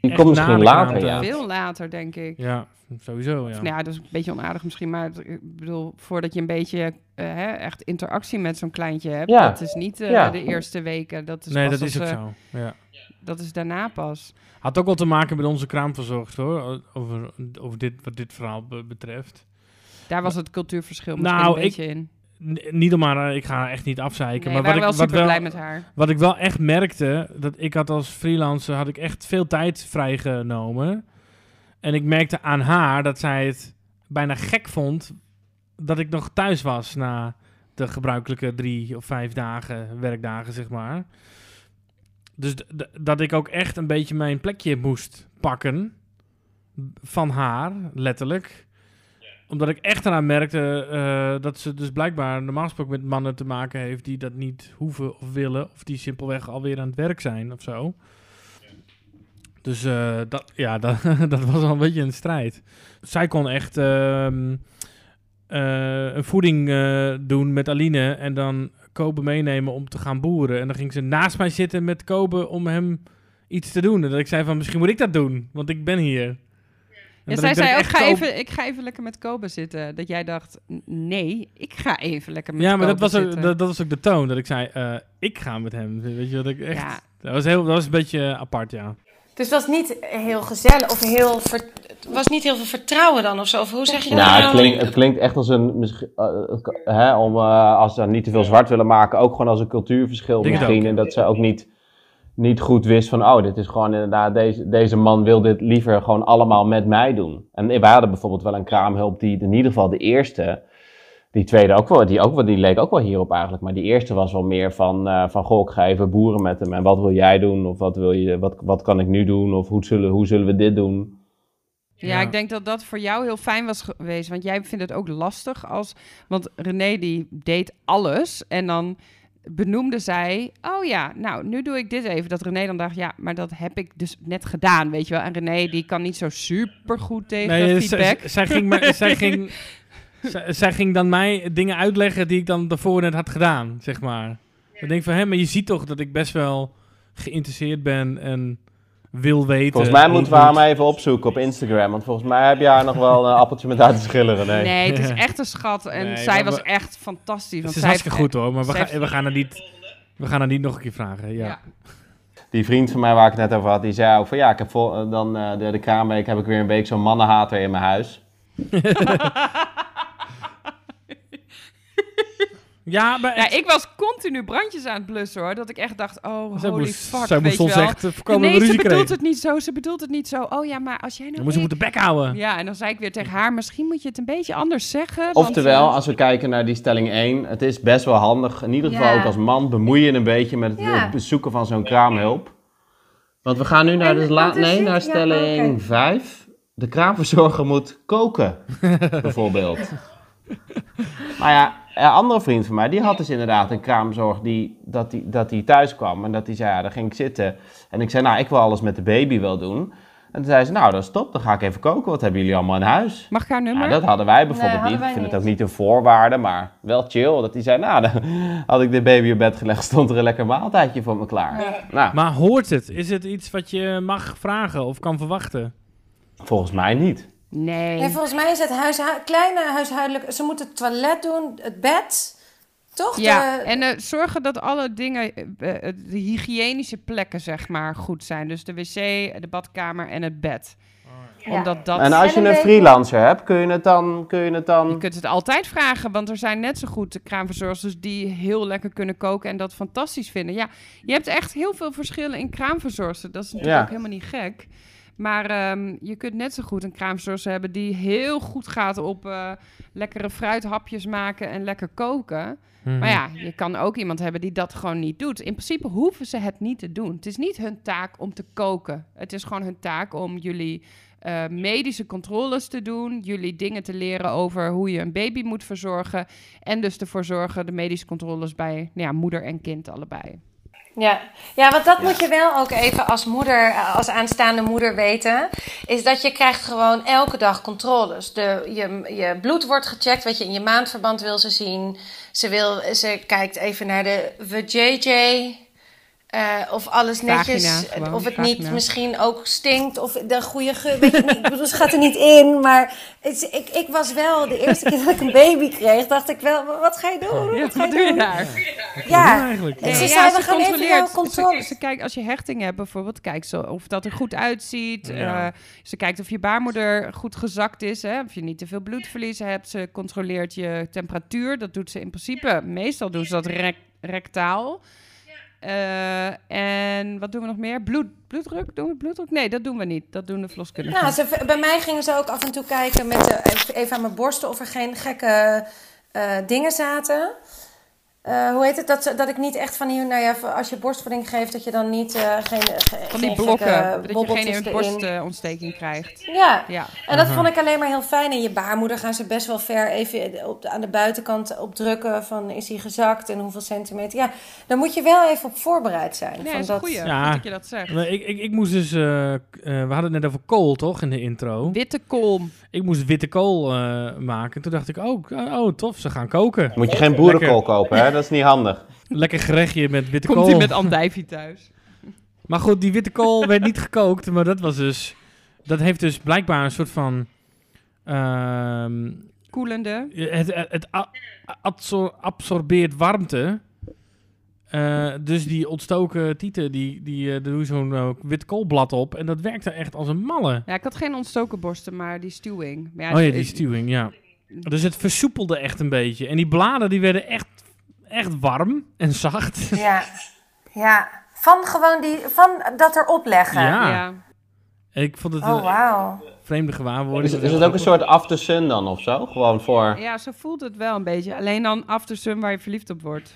Die komt misschien later, ja. Veel later, denk ik. Ja, sowieso, ja. Of, nou ja, dat is een beetje onaardig misschien, maar ik bedoel, voordat je een beetje eh, hè, echt interactie met zo'n kleintje hebt, Ja. dat is niet eh, Ja. de eerste weken, dat is nee, pas dat is ook zo. Ja. Dat is daarna pas. Had ook wel te maken met onze kraamverzorgster, hoor. Over, over dit, wat dit verhaal be- betreft. Daar was het cultuurverschil misschien Nou, een beetje in. N- niet om maar, eh, ik ga haar echt niet afzeiken. Nee, maar wat waren ik, wel wat, super wel, blij met haar. wat ik wel echt merkte, dat ik had als freelancer, had ik echt veel tijd vrijgenomen. En ik merkte aan haar dat zij het bijna gek vond dat ik nog thuis was na de gebruikelijke drie of vijf dagen, werkdagen, zeg maar. Dus dat ik ook echt een beetje mijn plekje moest pakken van haar, letterlijk omdat ik echt eraan merkte eh, dat ze dus blijkbaar normaal gesproken met mannen te maken heeft die dat niet hoeven of willen. Of die simpelweg alweer aan het werk zijn of zo. Dus eh, dat, ja, dat, dat was wel een beetje een strijd. Zij kon echt ehm, eh, een voeding doen met Aline en dan Kobe meenemen om te gaan boeren. En dan ging ze naast mij zitten met Kobe om hem iets te doen. En dat ik zei van, misschien moet ik dat doen, want ik ben hier. En Ja, zij zei ook, ga even, ik ga even lekker met Kobe zitten. Dat jij dacht, "N- nee, ik ga even lekker met Ja, maar dat was, ook, dat, dat was ook de toon. Dat ik zei, eh, ik ga met hem. Weet je wat ik echt... Ja. Dat, was heel, dat was een beetje apart, ja. Dus het was niet heel gezellig of heel. ver- Het was niet heel veel vertrouwen dan of zo. Of hoe zeg je dat? Nou, het klinkt, het klinkt echt als een, misschien, eh, hè, om, eh, als ze niet te veel zwart willen maken, ook gewoon als een cultuurverschil Denk misschien. En dat ze ook niet, niet goed wist van, oh, dit is gewoon inderdaad, deze, deze man wil dit liever gewoon allemaal met mij doen. En wij hadden bijvoorbeeld wel een kraamhulp die in ieder geval de eerste, die tweede ook wel, die, ook wel, die leek ook wel hierop eigenlijk. Maar die eerste was wel meer van, eh, van goh, ik ga even boeren met hem. En wat wil jij doen? Of wat, wil je, wat, wat kan ik nu doen? Of hoe zullen, hoe zullen we dit doen? Ja, Ja. ik denk dat dat voor jou heel fijn was geweest. Want jij vindt het ook lastig als... Want René die deed alles en dan benoemde zij... Oh ja, nou, nu doe ik dit even. Dat René dan dacht, ja, maar dat heb ik dus net gedaan, weet je wel. En René die kan niet zo super goed tegen Nee, zij, feedback. zij, ging, mij- zij, ging, zij, zij ging dan mij dingen uitleggen die ik dan daarvoor net had gedaan, zeg maar. Ik denk van, hé, maar je ziet toch dat ik best wel geïnteresseerd ben en wil weten. Volgens mij moeten we haar moet. maar even opzoeken op Instagram. Want volgens mij heb je haar nog wel een appeltje met uit te schillen, René. Nee, het is echt een schat. En Nee, zij was we- echt fantastisch. Want Het is zij hartstikke heeft- goed hoor, maar we, we, gaan er niet, we gaan er niet nog een keer vragen. Ja. Ja. Die vriend van mij waar ik het net over had, die zei ook van ja, ik heb vol, dan eh, de, de kraamweek heb ik weer een week zo'n mannenhater in mijn huis. Ja, maar Ja, ik was continu brandjes aan het blussen hoor. Dat ik echt dacht, oh zij holy moest, fuck, zij moest ons wel. echt eh, voorkomen nee, ze bedoelt kregen. het niet zo. Ze bedoelt het niet zo. Oh ja, maar als jij nou... Dan moest ze moeten bek houden. Ja, en dan zei ik weer tegen haar, misschien moet je het een beetje anders zeggen. want, Oftewel, eh, als we kijken naar die stelling 1, het is best wel handig, in ieder geval Ja. ook als man, bemoei je een beetje met het Ja. bezoeken van zo'n kraamhulp. Want we gaan nu naar, En de nee, naar Ja, stelling oké. 5. De kraamverzorger moet koken, bijvoorbeeld. Maar ja, een andere vriend van mij, die had dus inderdaad een kraamzorg die, dat die, dat die thuis kwam. En dat die zei, ja, daar ging ik zitten. En ik zei, nou, ik wil alles met de baby wel doen. En toen zei ze, nou dat is top, dan ga ik even koken. Wat hebben jullie allemaal in huis? Mag ik haar nummer? Nou, dat hadden wij bijvoorbeeld hadden niet. wij Ik vind niet. het ook niet een voorwaarde, maar wel chill. Dat hij zei, nou, dan had ik de baby op bed gelegd, stond er een lekker maaltijdje voor me klaar. Nou, Maar hoort het? Is het iets wat je mag vragen of kan verwachten? volgens mij niet. Nee. Nee, volgens mij is het huishu- kleine huishoudelijk... Ze moeten het toilet doen, het bed. Toch? Ja, De- en eh, zorgen dat alle dingen, eh, eh, de hygiënische plekken, zeg maar, goed zijn. Dus de wc, de badkamer en het bed. Ja. Omdat dat... En als je En een freelancer hebt, kun je het dan... Kun je het Je dan... kunt het altijd vragen, want er zijn net zo goed kraamverzorgers die heel lekker kunnen koken en dat fantastisch vinden. Ja, je hebt echt heel veel verschillen in kraamverzorgers. Dat is natuurlijk Ja. ook helemaal niet gek. Maar ehm, je kunt net zo goed een kraamverzorger hebben die heel goed gaat op eh, lekkere fruithapjes maken en lekker koken. Mhm. Maar ja, je kan ook iemand hebben die dat gewoon niet doet. In principe hoeven ze het niet te doen. Het is niet hun taak om te koken. Het is gewoon hun taak om jullie eh, medische controles te doen. Jullie dingen te leren over hoe je een baby moet verzorgen. En dus ervoor zorgen de medische controles bij nou ja, moeder en kind allebei. Ja. ja, want dat moet je wel ook even als moeder, als aanstaande moeder weten. Is dat je krijgt gewoon elke dag controles. De, je, je bloed wordt gecheckt, wat je in je maandverband wil ze zien. Ze, wil, ze kijkt even naar de VJJ. Eh, of alles netjes, Vagina, gewoon, of het vagina. niet misschien ook stinkt, of de goede geur. Weet je niet, ik bedoel, ze gaat er niet in, maar het, ik, ik was wel, de eerste keer dat ik een baby kreeg, dacht ik wel, wat ga je doen? wat ga je doen? daar? Ja, eigenlijk? En Ja. ze zei, ze we gaan even controleert. jouw Ze, kijkt als je hechting hebt bijvoorbeeld, kijkt ze of dat er goed uitziet. Ja. Eh, ze kijkt of je baarmoeder goed gezakt is, hè, of je niet te veel bloedverlies hebt. Ze controleert je temperatuur. Dat doet ze in principe. Meestal doen ze dat rec- rectaal. Eh, en wat doen we nog meer? Bloed, bloeddruk? Doen we bloeddruk? Nee, dat doen we niet. Dat doen de verloskundigen. Nou, ze, bij mij gingen ze ook af en toe kijken met even aan mijn borsten of er geen gekke eh, dingen zaten. Eh, hoe heet het? Dat, ze- dat ik niet echt van die, nou ja, als je borstvoeding geeft, dat je dan niet eh, geen, ge- Van die geen blokken, dat je geen borstontsteking krijgt. Ja, Ja. en dat vond ik alleen maar heel fijn. En je baarmoeder gaan ze best wel ver even op de, aan de buitenkant op drukken van is hij gezakt en hoeveel centimeter. Ja, daar moet je wel even op voorbereid zijn. Nee, van dat is een goeie. Ja. Dat je dat zegt. Nee, Ik, ik, ik moest dus... eh, eh, we hadden het net over kool, toch? In de intro. Witte kool. Ik moest witte kool eh, maken. Toen dacht ik, oh, k- oh, tof, ze gaan koken. Moet je geen boerenkool kopen, hè? Dat is niet handig. Lekker gerechtje met witte Komt kool. hij met andijvie thuis? Maar goed, die witte kool werd niet gekookt, maar dat was dus... Dat heeft dus blijkbaar een soort van... ehm, Koelende. het het, het a- absor- absorbeert warmte. Eh, dus die ontstoken tieten, die, die, eh, daar doe je zo'n eh, wit koolblad op. En dat werkte echt als een malle. Ja, ik had geen ontstoken borsten, maar die stuwing. Maar oh ja, die stuwing, ja. Dus het versoepelde echt een beetje. En die bladen die werden echt, echt warm en zacht. Ja, ja. Van gewoon die, van dat erop leggen. Ja. Ja. Ik vond het Oh, een wauw. vreemde gewaarwording. Is, het- is het ook een soort after sun dan of zo? Gewoon voor... ja, zo voelt het wel een beetje. Alleen dan after sun waar je verliefd op wordt.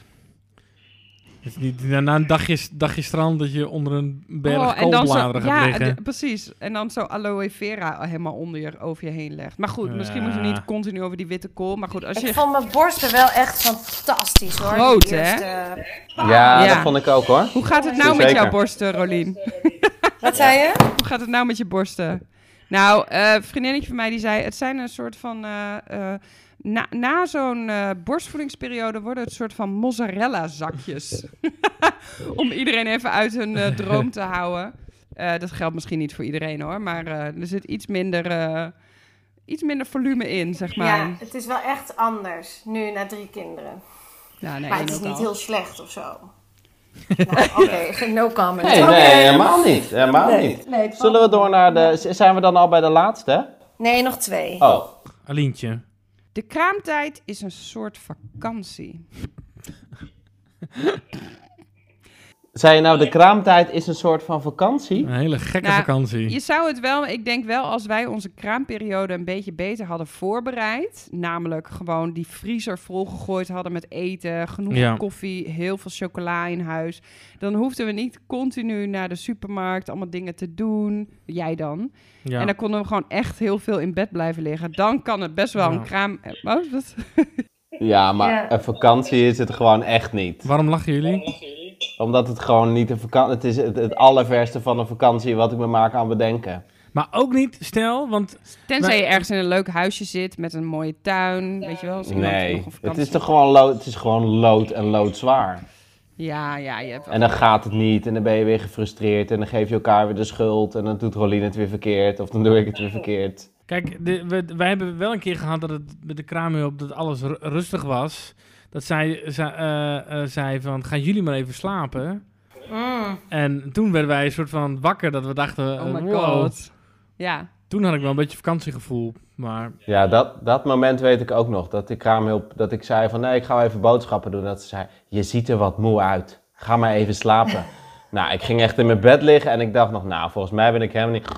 Het is niet na, een dagje, dagje strand dat je onder een berg Oh, en dan zo, koolbladeren gaat ja, liggen. precies. En dan zo aloe vera helemaal onder je, over je heen legt. Maar goed, misschien Ja. moeten we niet continu over die witte kool. Maar goed, als Ik je... vond mijn borsten wel echt fantastisch hoor. Groot, hè? Ja, Ja. dat vond ik ook hoor. Hoe gaat het nou met jouw borsten, Rolien? Wat zei je? Hoe gaat het nou met je borsten? Nou, eh, een vriendinnetje van mij die zei... Het zijn een soort van... eh, eh, na na zo'n eh, borstvoedingsperiode worden het soort van mozzarella-zakjes. Om iedereen even uit hun eh, droom te houden. Eh, dat geldt misschien niet voor iedereen hoor. Maar eh, er zit iets minder, eh, iets minder volume in, zeg maar. Ja, het is wel echt anders nu na drie kinderen. Ja, nee, maar het is niet al. heel slecht of zo. nou, Oké, no comment. Nee, nee, helemaal niet. Helemaal Nee, niet. nee, Zullen we door naar de... Zijn we dan al bij de laatste? Nee, nog twee. Oh. Alientje. De kraamtijd is een soort vakantie. Zei je nou, de kraamtijd is een soort van vakantie? Een hele gekke Nou, vakantie. Je zou het wel, ik denk wel, als wij onze kraamperiode een beetje beter hadden voorbereid. Namelijk gewoon die vriezer volgegooid hadden met eten, genoeg Ja. koffie, heel veel chocola in huis. Dan hoefden we niet continu naar de supermarkt allemaal dingen te doen. Jij dan. Ja. En dan konden we gewoon echt heel veel in bed blijven liggen. Dan kan het best wel Ja. een kraam... eh? Ja, maar Ja. een vakantie is het gewoon echt niet. Waarom lachen jullie? Omdat het gewoon niet een vakantie... Het is het, het allerverste van een vakantie wat ik me maar kan bedenken. Maar ook niet, stel, want Tenzij Maar- je ergens in een leuk huisje zit met een mooie tuin, weet je wel. Nee, op het is toch gewoon lood, het is gewoon lood en loodzwaar. Ja, ja, je hebt wel- En dan gaat het niet en dan ben je weer gefrustreerd en dan geef je elkaar weer de schuld en dan doet Rolien het weer verkeerd of dan doe ik het weer verkeerd. Kijk, de, we, wij hebben wel een keer gehad dat het met de kraamhulp dat alles ru- rustig was. Dat zij, zij, eh, eh, zei van, gaan jullie maar even slapen. Mm. En toen werden wij een soort van wakker dat we dachten, Oh eh, my wow. god. Ja. Toen had ik wel een beetje vakantiegevoel. Maar Ja, dat, dat moment weet ik ook nog. Dat de kraamhulp, dat ik zei van nee, ik ga wel even boodschappen doen. Dat ze zei, je ziet er wat moe uit. Ga maar even slapen. nou, ik ging echt in mijn bed liggen en ik dacht nog, nou, volgens mij ben ik helemaal niet...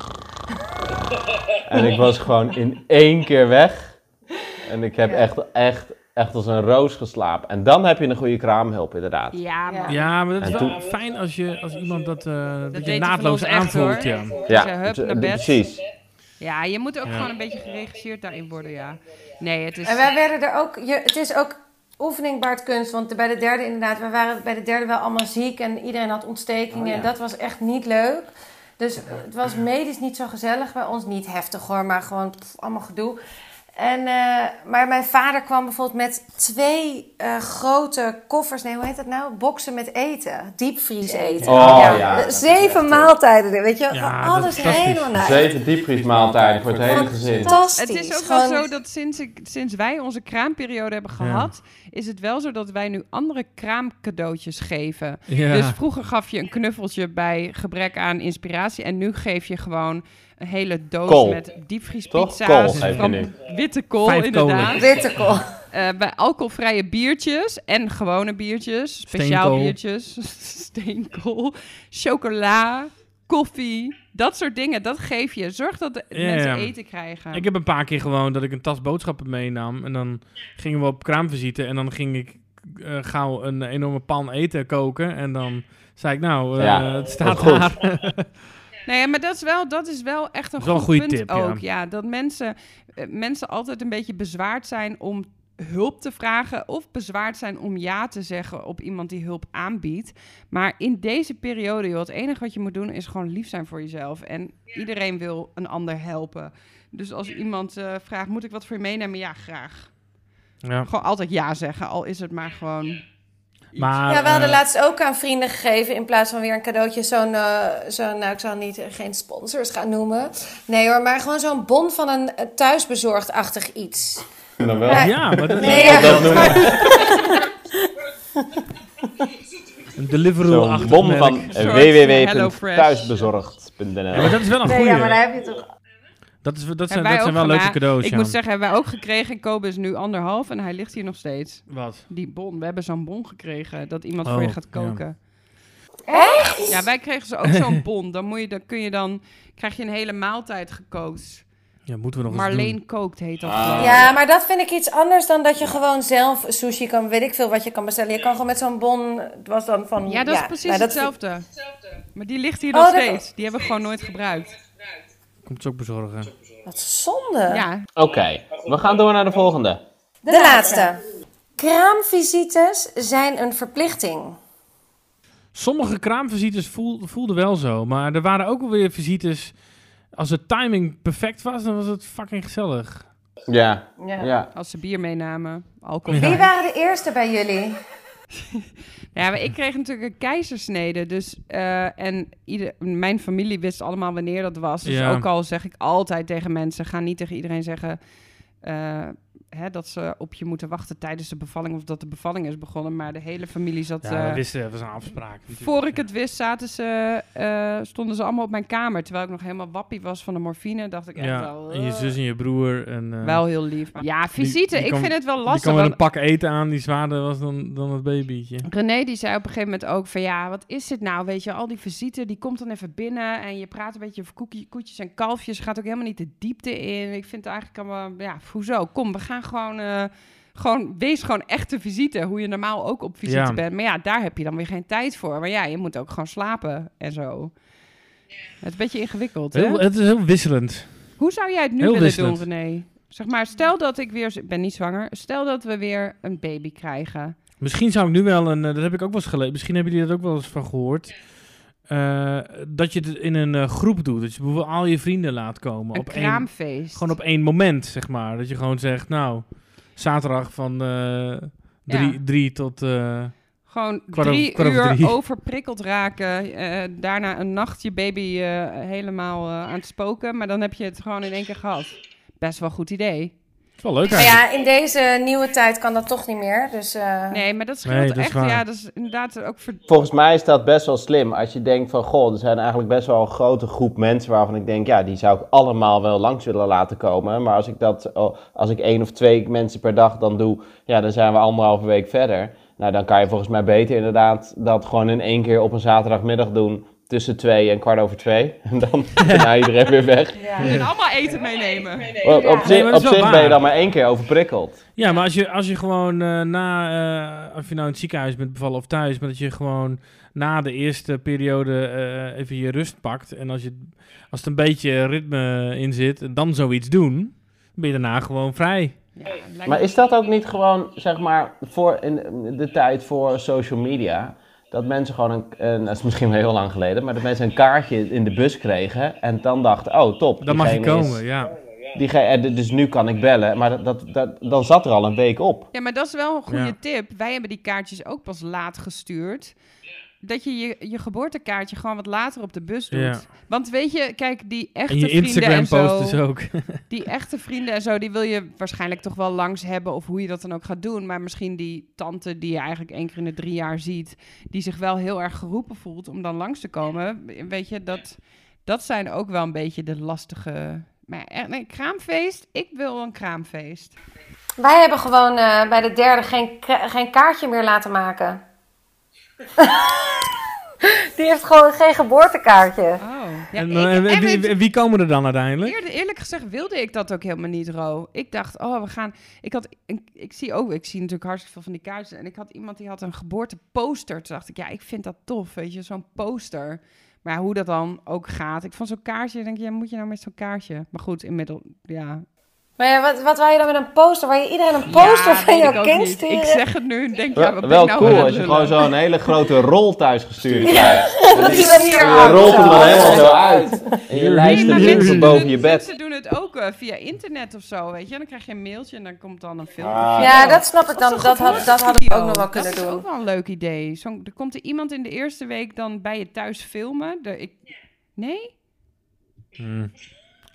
en ik was gewoon in één keer weg. En ik heb Ja. echt, echt, echt als een roos geslapen. En dan heb je een goede kraamhulp, inderdaad. Ja, Ja. maar ja, maar dat is En wel fijn als, je, als iemand dat, eh dat je naadloos aanvoelt. Ja. Ja, precies. Ja, je moet ook Ja. gewoon een beetje geregisseerd daarin worden, ja. Nee, het is... En wij werden er ook, je, het is ook oefening baart kunst, want bij de derde inderdaad, we waren bij de derde wel allemaal ziek en iedereen had ontstekingen Oh, ja. en dat was echt niet leuk. Dus het was medisch niet zo gezellig bij ons, niet heftig hoor, maar gewoon pff, allemaal gedoe. En, eh, maar mijn vader kwam bijvoorbeeld met twee eh, grote koffers, nee hoe heet dat nou? Boxen met eten, diepvries eten. Oh, ja, Zeven echt, maaltijden, weet je, Ja, alles helemaal naar. Zeven diepvriesmaaltijden voor het hele gezin. Fantastisch. Het is ook wel Gewoon- zo dat sinds, ik, sinds wij onze kraamperiode hebben gehad, is het wel zo dat wij nu andere kraamcadeautjes geven. Ja. Dus vroeger gaf je een knuffeltje bij gebrek aan inspiratie en nu geef je gewoon een hele doos Kool. met diepvriespizza's. Van. Witte kool, Vijf inderdaad. kolen. Witte kool. Eh, bij alcoholvrije biertjes en gewone biertjes, speciaal Steenkool. biertjes, steenkool, chocola, koffie, dat soort dingen. Dat geef je. Zorg dat de Ja, mensen ja. eten krijgen. Ik heb een paar keer gewoon dat ik een tas boodschappen meenam. En dan gingen we op kraamvisite. En dan ging ik eh, gauw een enorme pan eten koken. En dan zei ik, nou, eh, Ja, het staat goed. Nee. Nou maar dat is wel, dat is wel echt een wel goed een goede punt tip, ook. Ja. dat mensen, eh, mensen altijd een beetje bezwaard zijn om hulp te vragen of bezwaard zijn om ja te zeggen op iemand die hulp aanbiedt. Maar in deze periode, joh, het enige wat je moet doen is gewoon lief zijn voor jezelf. En iedereen wil een ander helpen. Dus als iemand eh, vraagt, moet ik wat voor je meenemen? Ja, graag. ja. Gewoon altijd ja zeggen, al is het maar gewoon... Maar, Ja, we hadden eh, laatst ook aan vrienden gegeven in plaats van weer een cadeautje. Zo'n, eh, zo'n nou ik zal niet, eh, geen sponsors gaan noemen. Nee hoor, maar gewoon zo'n bon van een thuisbezorgd-achtig iets. Dan wel. Ja. Ja, maar dat is Nee, ja. Dat noemen we een Deliveroo zo'n bom van www.thuisbezorgd.nl. Ja, maar dat is wel een Nee, goede. ja, maar daar heb je toch... Dat, is, dat zijn, dat zijn wel leuke cadeaus. Ik ja. moet zeggen, hebben wij ook gekregen. En Kobe is nu anderhalf en hij ligt hier nog steeds. Wat? Die bon, we hebben zo'n bon gekregen dat iemand Oh, voor je gaat ja. koken. Echt? Ja, wij kregen ze ook zo'n bon. Dan, moet je, dan kun je dan, krijg je een hele maaltijd gekookt. Ja, moeten we nog eens Marleen kookt heet dat. Ah. Ja, maar dat vind ik iets anders dan dat je gewoon zelf sushi kan, weet ik veel wat je kan bestellen. Je kan gewoon met zo'n bon, het was dan van... Ja, dat is precies nou, dat- hetzelfde. Maar die ligt hier Oh, nog dat- steeds. Die hebben we gewoon nooit gebruikt. Komt ze ook bezorgen. Wat zonde. Ja, Oké, we gaan door naar de volgende. De laatste. Kraamvisites zijn een verplichting. Sommige kraamvisites voel, voelden wel zo. Maar er waren ook wel weer visites... Als de timing perfect was, dan was het fucking gezellig. Ja, Ja. ja. als ze bier meenamen. Alcohol. Wie waren de eerste bij jullie? Ja, maar ik kreeg natuurlijk een keizersnede. Dus, eh, en ieder, mijn familie wist allemaal wanneer dat was. Dus Ja. ook al zeg ik altijd tegen mensen... ga niet tegen iedereen zeggen... eh, hè, dat ze op je moeten wachten tijdens de bevalling... of dat de bevalling is begonnen. Maar de hele familie zat... Ja, we eh, wisten, het was een afspraak. voor ik het wist, zaten ze, eh, stonden ze allemaal op mijn kamer. Terwijl ik nog helemaal wappie was van de morfine. Dacht ik echt Ja, wel... en je eh, zus en je broer. En, Wel heel lief. Ja, visite. die ik vind het wel lastig. kwam met want- een pak eten aan die zwaarder was dan, dan het babytje. René die zei op een gegeven moment ook van ja, wat is dit nou? Weet je, al die visite, die komt dan even binnen en je praat een beetje over koekie, koetjes en kalfjes. Gaat ook helemaal niet de diepte in. Ik vind het eigenlijk allemaal, ja, hoezo? Kom, we gaan gewoon, eh, gewoon, wees gewoon echte visite. Hoe je normaal ook op visite Ja. bent. Maar ja, daar heb je dan weer geen tijd voor. Maar ja, je moet ook gewoon slapen en zo. Het is een beetje ingewikkeld, hè? Heel, het is heel wisselend. Hoe zou jij het nu heel willen wisselend. doen, René? Zeg maar, stel dat ik weer, ik ben niet zwanger, stel dat we weer een baby krijgen. Misschien zou ik nu wel een, eh, dat heb ik ook wel eens gelezen, misschien hebben jullie dat ook wel eens van gehoord. Eh, dat je het in een eh, groep doet. Dat je bijvoorbeeld al je vrienden laat komen. Een op één, kraamfeest. gewoon op één moment, zeg maar. Dat je gewoon zegt, nou, zaterdag van eh, drie, Ja. drie tot... Gewoon Kwart drie kwart uur drie. overprikkeld raken. daarna een nacht je baby helemaal aan het spoken. Maar dan heb je het gewoon in één keer gehad. Best wel een goed idee. Is wel leuk Maar eigenlijk. ja, in deze nieuwe tijd kan dat toch niet meer. Dus eh, Nee, maar dat scheelt Nee, dat is echt. waar. Ja, dat is inderdaad ook voor... Volgens mij is dat best wel slim. Als je denkt van, goh, er zijn eigenlijk best wel een grote groep mensen waarvan ik denk, ja, die zou ik allemaal wel langs willen laten komen. Maar als ik dat, oh, als ik één of twee mensen per dag dan doe, ja, dan zijn we anderhalve week verder. Nou, dan kan je volgens mij beter inderdaad dat gewoon in één keer op een zaterdagmiddag doen. Tussen twee en kwart over twee. En dan is iedereen weer weg. ja. En allemaal eten meenemen. Op, op, Nee, op zich ben je dan maar één keer overprikkeld. Ja, maar als je, als je gewoon eh, na, eh, of je nou in het ziekenhuis bent bevallen of thuis, maar dat je gewoon na de eerste periode eh, even je rust pakt. En als, je, als het een beetje ritme in zit, en dan zoiets doen, dan ben je daarna gewoon vrij. Ja, Maar is dat ook niet gewoon, zeg maar, voor in de tijd voor social media? Dat mensen gewoon een, een, dat is misschien wel heel lang geleden, maar dat mensen een kaartje in de bus kregen en dan dachten, oh top, Dan mag je is- komen, ja. diegene, eh, dus nu kan ik bellen, maar dat, dat, dat, dan zat er al een week op. Ja, maar dat is wel een goede Ja. tip. Wij hebben die kaartjes ook pas laat gestuurd. Dat je, je je geboortekaartje gewoon wat later op de bus doet. Ja. Want weet je, kijk, die echte En je vrienden en Instagram zo, post dus ook. die echte vrienden en zo, die wil je waarschijnlijk toch wel langs hebben of hoe je dat dan ook gaat doen. Maar misschien die tante die je eigenlijk één keer in de drie jaar ziet, die zich wel heel erg geroepen voelt om dan langs te komen. Weet je, dat, dat zijn ook wel een beetje de lastige... Maar echt, nee, kraamfeest? Ik wil een kraamfeest. Wij hebben gewoon eh, bij de derde geen, geen kaartje meer laten maken. Die heeft gewoon geen geboortekaartje. Oh. Ja, en, ik- en wie, weet- wie, wie komen er dan uiteindelijk? Eerder, eerlijk gezegd wilde ik dat ook helemaal niet, Ro. Ik dacht, oh, we gaan... Ik, had, ik zie ook, ik zie natuurlijk hartstikke veel van die kaartjes. En ik had iemand die had een geboorteposter. Toen dacht ik, ja, ik vind dat tof, weet je, zo'n poster. Maar ja, hoe dat dan ook gaat. Ik vond zo'n kaartje, denk je, ja, moet je nou met zo'n kaartje? Maar goed, inmiddels, ja. Maar ja, wat, wat wou je dan met een poster? Waar je iedereen een poster Ja, van jouw kind sturen? Ik zeg het nu en denk, ja, Wel, wat ben wel ik nou cool als je gewoon zo'n hele grote rol thuis gestuurd krijgt. Dat is dan hier Je rolt hem dan helemaal zo uit. En je Nee, lijst Nee, hem doen boven het- je bed. Mensen doen het ook eh, via internet of zo, weet je. Dan krijg je een mailtje en dan komt dan een film. Ah. Ja, dat snap ik dan. Dat, had, dat had ik ook nog wel kunnen Dat is doen. ook wel een leuk idee. Zo, er komt er iemand in de eerste week dan bij je thuis filmen. De, ik, nee? Hmm.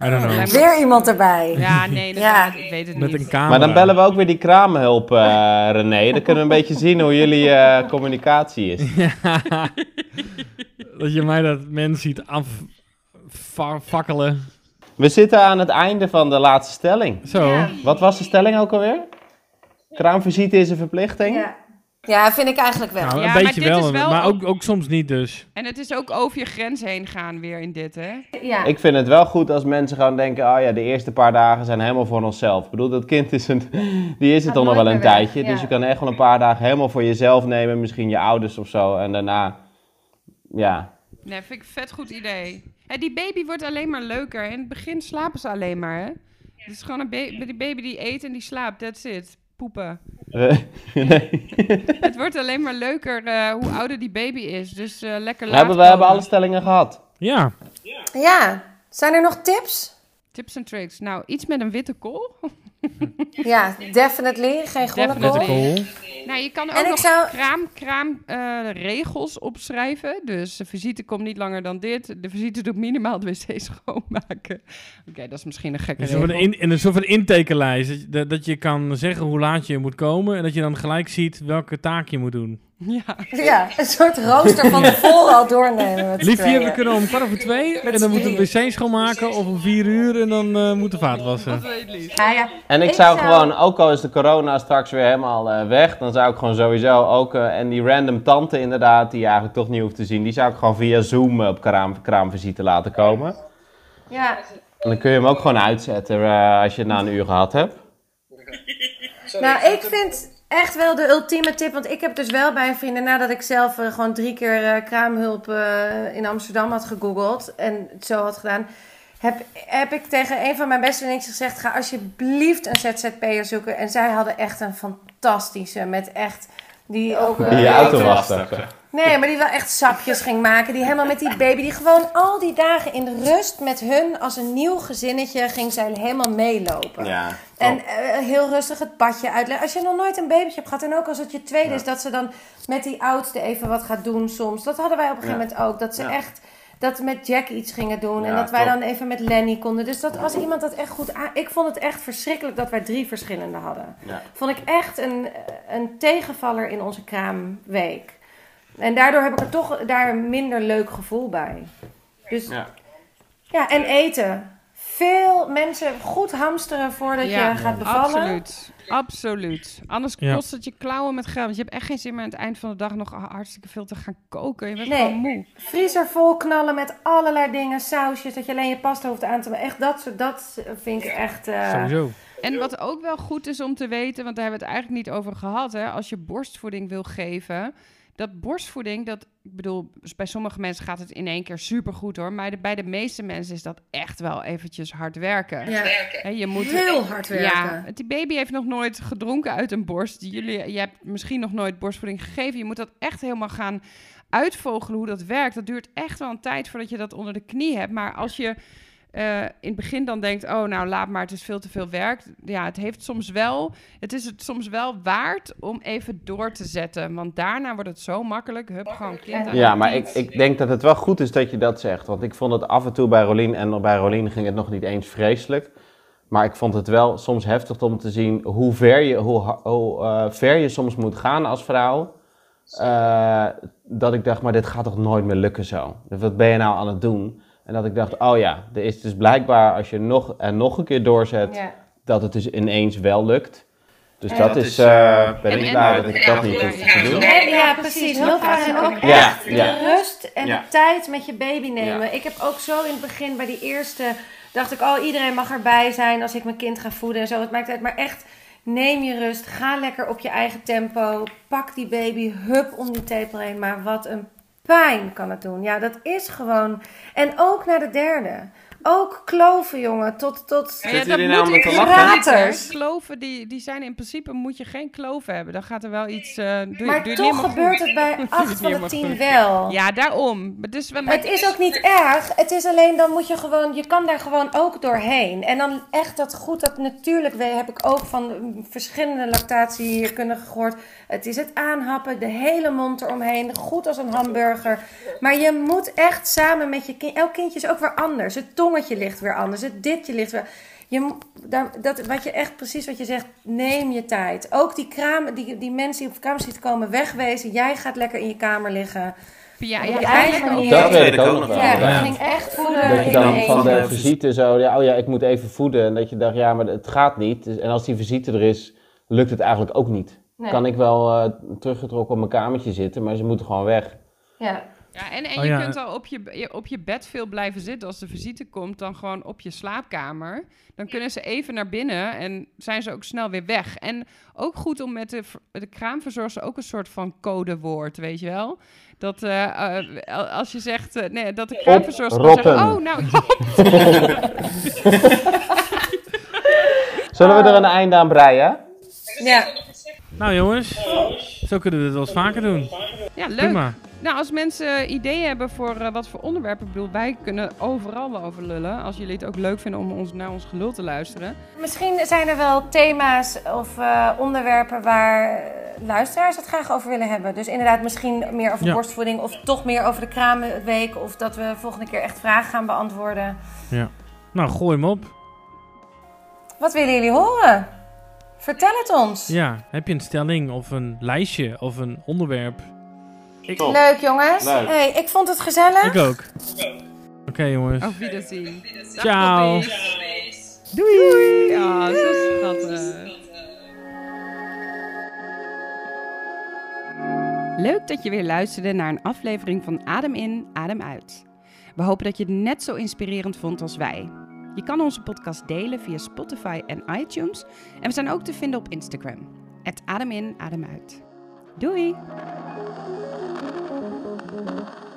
I don't know. lijkt Weer iemand erbij. Ja, nee, inderdaad. Ik weet het Met niet. een camera. Maar dan bellen we ook weer die kraamhulp, eh, René. Dan kunnen we een beetje zien hoe jullie eh, communicatie is. dat je mij dat mens ziet affakkelen. We zitten aan het einde van de laatste stelling. Zo. Ja. Wat was de stelling ook alweer? Kraamvisite is een verplichting? Ja. Ja, vind ik eigenlijk wel. Nou, Ja, een maar beetje dit wel, is wel maar ook- ook, soms niet dus. En het is ook over je grens heen gaan weer in dit, hè? Ja. Ik vind het wel goed als mensen gewoon denken, oh ja, de eerste paar dagen zijn helemaal voor onszelf. Ik bedoel, dat kind is, een, die is het toch nog wel een weg, tijdje. ja. Dus je kan echt wel een paar dagen helemaal voor jezelf nemen. Misschien je ouders of zo. En daarna, ja. Nee, vind ik een vet goed idee. Die baby wordt alleen maar leuker. In het begin slapen ze alleen maar, hè? Het is gewoon een ba- die baby die eet en die slaapt, that's it. Poepen. nee. Het wordt alleen maar leuker eh, hoe ouder die baby is. Dus eh, lekker We laat hebben, we hebben alle stellingen gehad. Ja. ja. Zijn er nog tips? Tips en tricks. Nou, iets met een witte kool. Ja, definitely. Geen groene Definitely. kool. Cool. Nou, je kan ook En ik nog zou- kraam, kraam eh, regels opschrijven. Dus de visite komt niet langer dan dit. De visite doet minimaal de wc schoonmaken. Oké, dat is misschien een gekke Een soort van, regel. in, in een soort van intekenlijst. Dat, dat je kan zeggen hoe laat je moet komen. En dat je dan gelijk ziet welke taak je moet doen. Ja. Ja, een soort rooster van tevoren al doornemen. Liefje, we kunnen om kwart over twee. Met en dan moeten we wc schoonmaken. Of om vier uur. En dan eh moet de vaat wassen. Ja, ja. En ik, Ik zou, zou- gewoon, ook al is de corona straks weer helemaal eh, weg, dan zou ik gewoon sowieso ook, eh, en die random tante inderdaad, die je eigenlijk toch niet hoeft te zien, die zou ik gewoon via Zoom eh, op kraam, kraamvisite laten komen. ja. En dan kun je hem ook gewoon uitzetten eh, als je het na een uur gehad hebt. Nou, ik vind echt wel de ultieme tip. Want ik heb dus wel bij een vriendin, nadat ik zelf eh, gewoon drie keer eh, kraamhulp eh, in Amsterdam had gegoogeld en het zo had gedaan. Heb, heb ik tegen een van mijn beste vriendjes gezegd: ga alsjeblieft een ZZP'er zoeken. En zij hadden echt een fantastische, met echt. Die ook. eh, Die auto was. Nee, maar die wel echt sapjes ging maken. Die helemaal met die baby, die gewoon al die dagen in de rust met hun als een nieuw gezinnetje ging zij helemaal meelopen. Ja. En eh, heel rustig het badje uitleggen. Als je nog nooit een babytje hebt gehad en ook als het je tweede is, dat ze dan met die oudste even wat gaat doen soms. Dat hadden wij op een gegeven moment ook. Dat ze echt dat met Jack iets gingen doen en dat wij top. dan even met Lenny konden. Dus dat was iemand dat echt goed aan. Ik vond het echt verschrikkelijk dat wij drie verschillende hadden. Ja. Vond ik echt een, een tegenvaller in onze kraamweek. En daardoor heb ik er toch daar een minder leuk gevoel bij. Dus Ja. ja, en eten. Veel mensen goed hamsteren voordat je gaat bevallen. Absoluut. Absoluut. Anders Ja. kost het je klauwen met geld. Want je hebt echt geen zin meer aan het eind van de dag nog hartstikke veel te gaan koken. Je bent Nee. gewoon moe. Vriezer vol knallen met allerlei dingen, sausjes, dat je alleen je pasta hoeft aan te maken. Echt dat soort, dat vind ik echt... eh, Sowieso. En wat ook wel goed is om te weten, want daar hebben we het eigenlijk niet over gehad, hè, als je borstvoeding wil geven. Dat borstvoeding, dat, ik bedoel, bij sommige mensen gaat het in één keer supergoed hoor. Maar de- bij de meeste mensen is dat echt wel eventjes hard werken. ja, Hè, je moet, heel hard werken. Ja, die baby heeft nog nooit gedronken uit een borst. Jullie, je hebt misschien nog nooit borstvoeding gegeven. Je moet dat echt helemaal gaan uitvogelen hoe dat werkt. Dat duurt echt wel een tijd voordat je dat onder de knie hebt. Maar als je eh, in het begin dan denkt, oh nou laat maar, het is veel te veel werk. Ja, het heeft soms wel, het is het soms wel waard om even door te zetten. Want daarna wordt het zo makkelijk. Hup, gewoon kind aan Ja, maar ik, ik denk dat het wel goed is dat je dat zegt. Want ik vond het af en toe bij Rolien, en bij Rolien ging het nog niet eens vreselijk. Maar ik vond het wel soms heftig om te zien hoe ver je, hoe, hoe, eh, ver je soms moet gaan als vrouw. Eh, dat ik dacht, maar dit gaat toch nooit meer lukken zo? Wat ben je nou aan het doen? En dat ik dacht, oh ja, er is dus blijkbaar als je nog en nog een keer doorzet, Ja. dat het dus ineens wel lukt. Dus dat Dat is, eh ben en- ik blij dat ik dat niet hoef te doen. Ja, ja, precies. Heel vaak en ook Ja, echt de rust en de tijd met je baby nemen. Ja. Ik heb ook zo in het begin bij die eerste... dacht ik, oh, iedereen mag erbij zijn als ik mijn kind ga voeden en zo. Het maakt uit. Maar echt, neem je rust. Ga lekker op je eigen tempo. Pak die baby, hup om die tepel heen. Maar wat een kan het doen. Ja, dat is gewoon... En ook naar de derde. Ook kloven, jongen. Tot, tot... Ja, dat nou moet? Kraters. Kloven, die, die zijn in principe, moet je geen kloven hebben. Dan gaat er wel iets... eh doe, je- Maar doe je niet toch gebeurt goed. het bij acht van de tien wel. Ja, daarom. Maar Dus, maar, Het is ook niet erg. Het is alleen dan moet je gewoon, je kan daar gewoon ook doorheen. En dan echt dat goed, dat natuurlijk we- heb ik ook van verschillende lactatie hier kunnen gehoord. Het is het aanhappen, de hele mond eromheen, goed als een hamburger. Maar je moet echt samen met je kind, elk kindje is ook weer anders. Het tongetje ligt weer anders, het ditje ligt weer. Je, dat, wat je echt precies wat je zegt, neem je tijd. Ook die, kraam, die, die mensen die op kraamziet komen, wegwezen. Jij gaat lekker in je kamer liggen. ja, op ja, je ja, eigen ja, manier. Dat weet ik ook nog wel. Ja, ja. dat ging echt voeden. Dat je in dan van de visite zo, ja, oh ja, ik moet even voeden. En dat je dacht, ja, maar het gaat niet. Dus- En als die visite er is, lukt het eigenlijk ook niet. Nee. Kan ik wel eh, teruggetrokken op mijn kamertje zitten, maar ze moeten gewoon weg. Ja. Ja, en, en Oh je ja. kunt al op je, je- op je bed veel blijven zitten als de visite komt, dan gewoon op je slaapkamer. Dan kunnen ze even naar binnen en zijn ze ook snel weer weg. En ook goed om met de, de kraamverzorgster ook een soort van codewoord, weet je wel? Dat eh, eh, als je zegt, eh, nee, dat de kraamverzorgster dan zegt, oh nou, Zullen we er een einde aan breien? ja. Nou jongens, zo kunnen we het wel eens vaker doen. ja leuk. Prima. Nou, als mensen ideeën hebben voor eh, wat voor onderwerpen, ik bedoel, wij kunnen overal wel over lullen. Als jullie het ook leuk vinden om ons, naar ons gelul te luisteren. Misschien zijn er wel thema's of eh, onderwerpen waar eh, luisteraars het graag over willen hebben. Dus inderdaad, misschien meer over Ja. borstvoeding of toch meer over de kraamweek. Of dat we volgende keer echt vragen gaan beantwoorden. Nou, gooi hem op. Wat willen jullie horen? Vertel het ons. Ja, heb je een stelling of een lijstje of een onderwerp? Leuk jongens. Leuk. Hey, ik vond het gezellig. Ik ook. Oké jongens. Auf Wiedersehen. Ciao. Doei. Ja, zo schattig. Leuk dat je weer luisterde naar een aflevering van Adem in, Adem uit. We hopen dat je het net zo inspirerend vond als wij. Je kan onze podcast delen via Spotify en iTunes. En we zijn ook te vinden op Instagram. Het Adem in, Adem uit. Doei! Mm-hmm.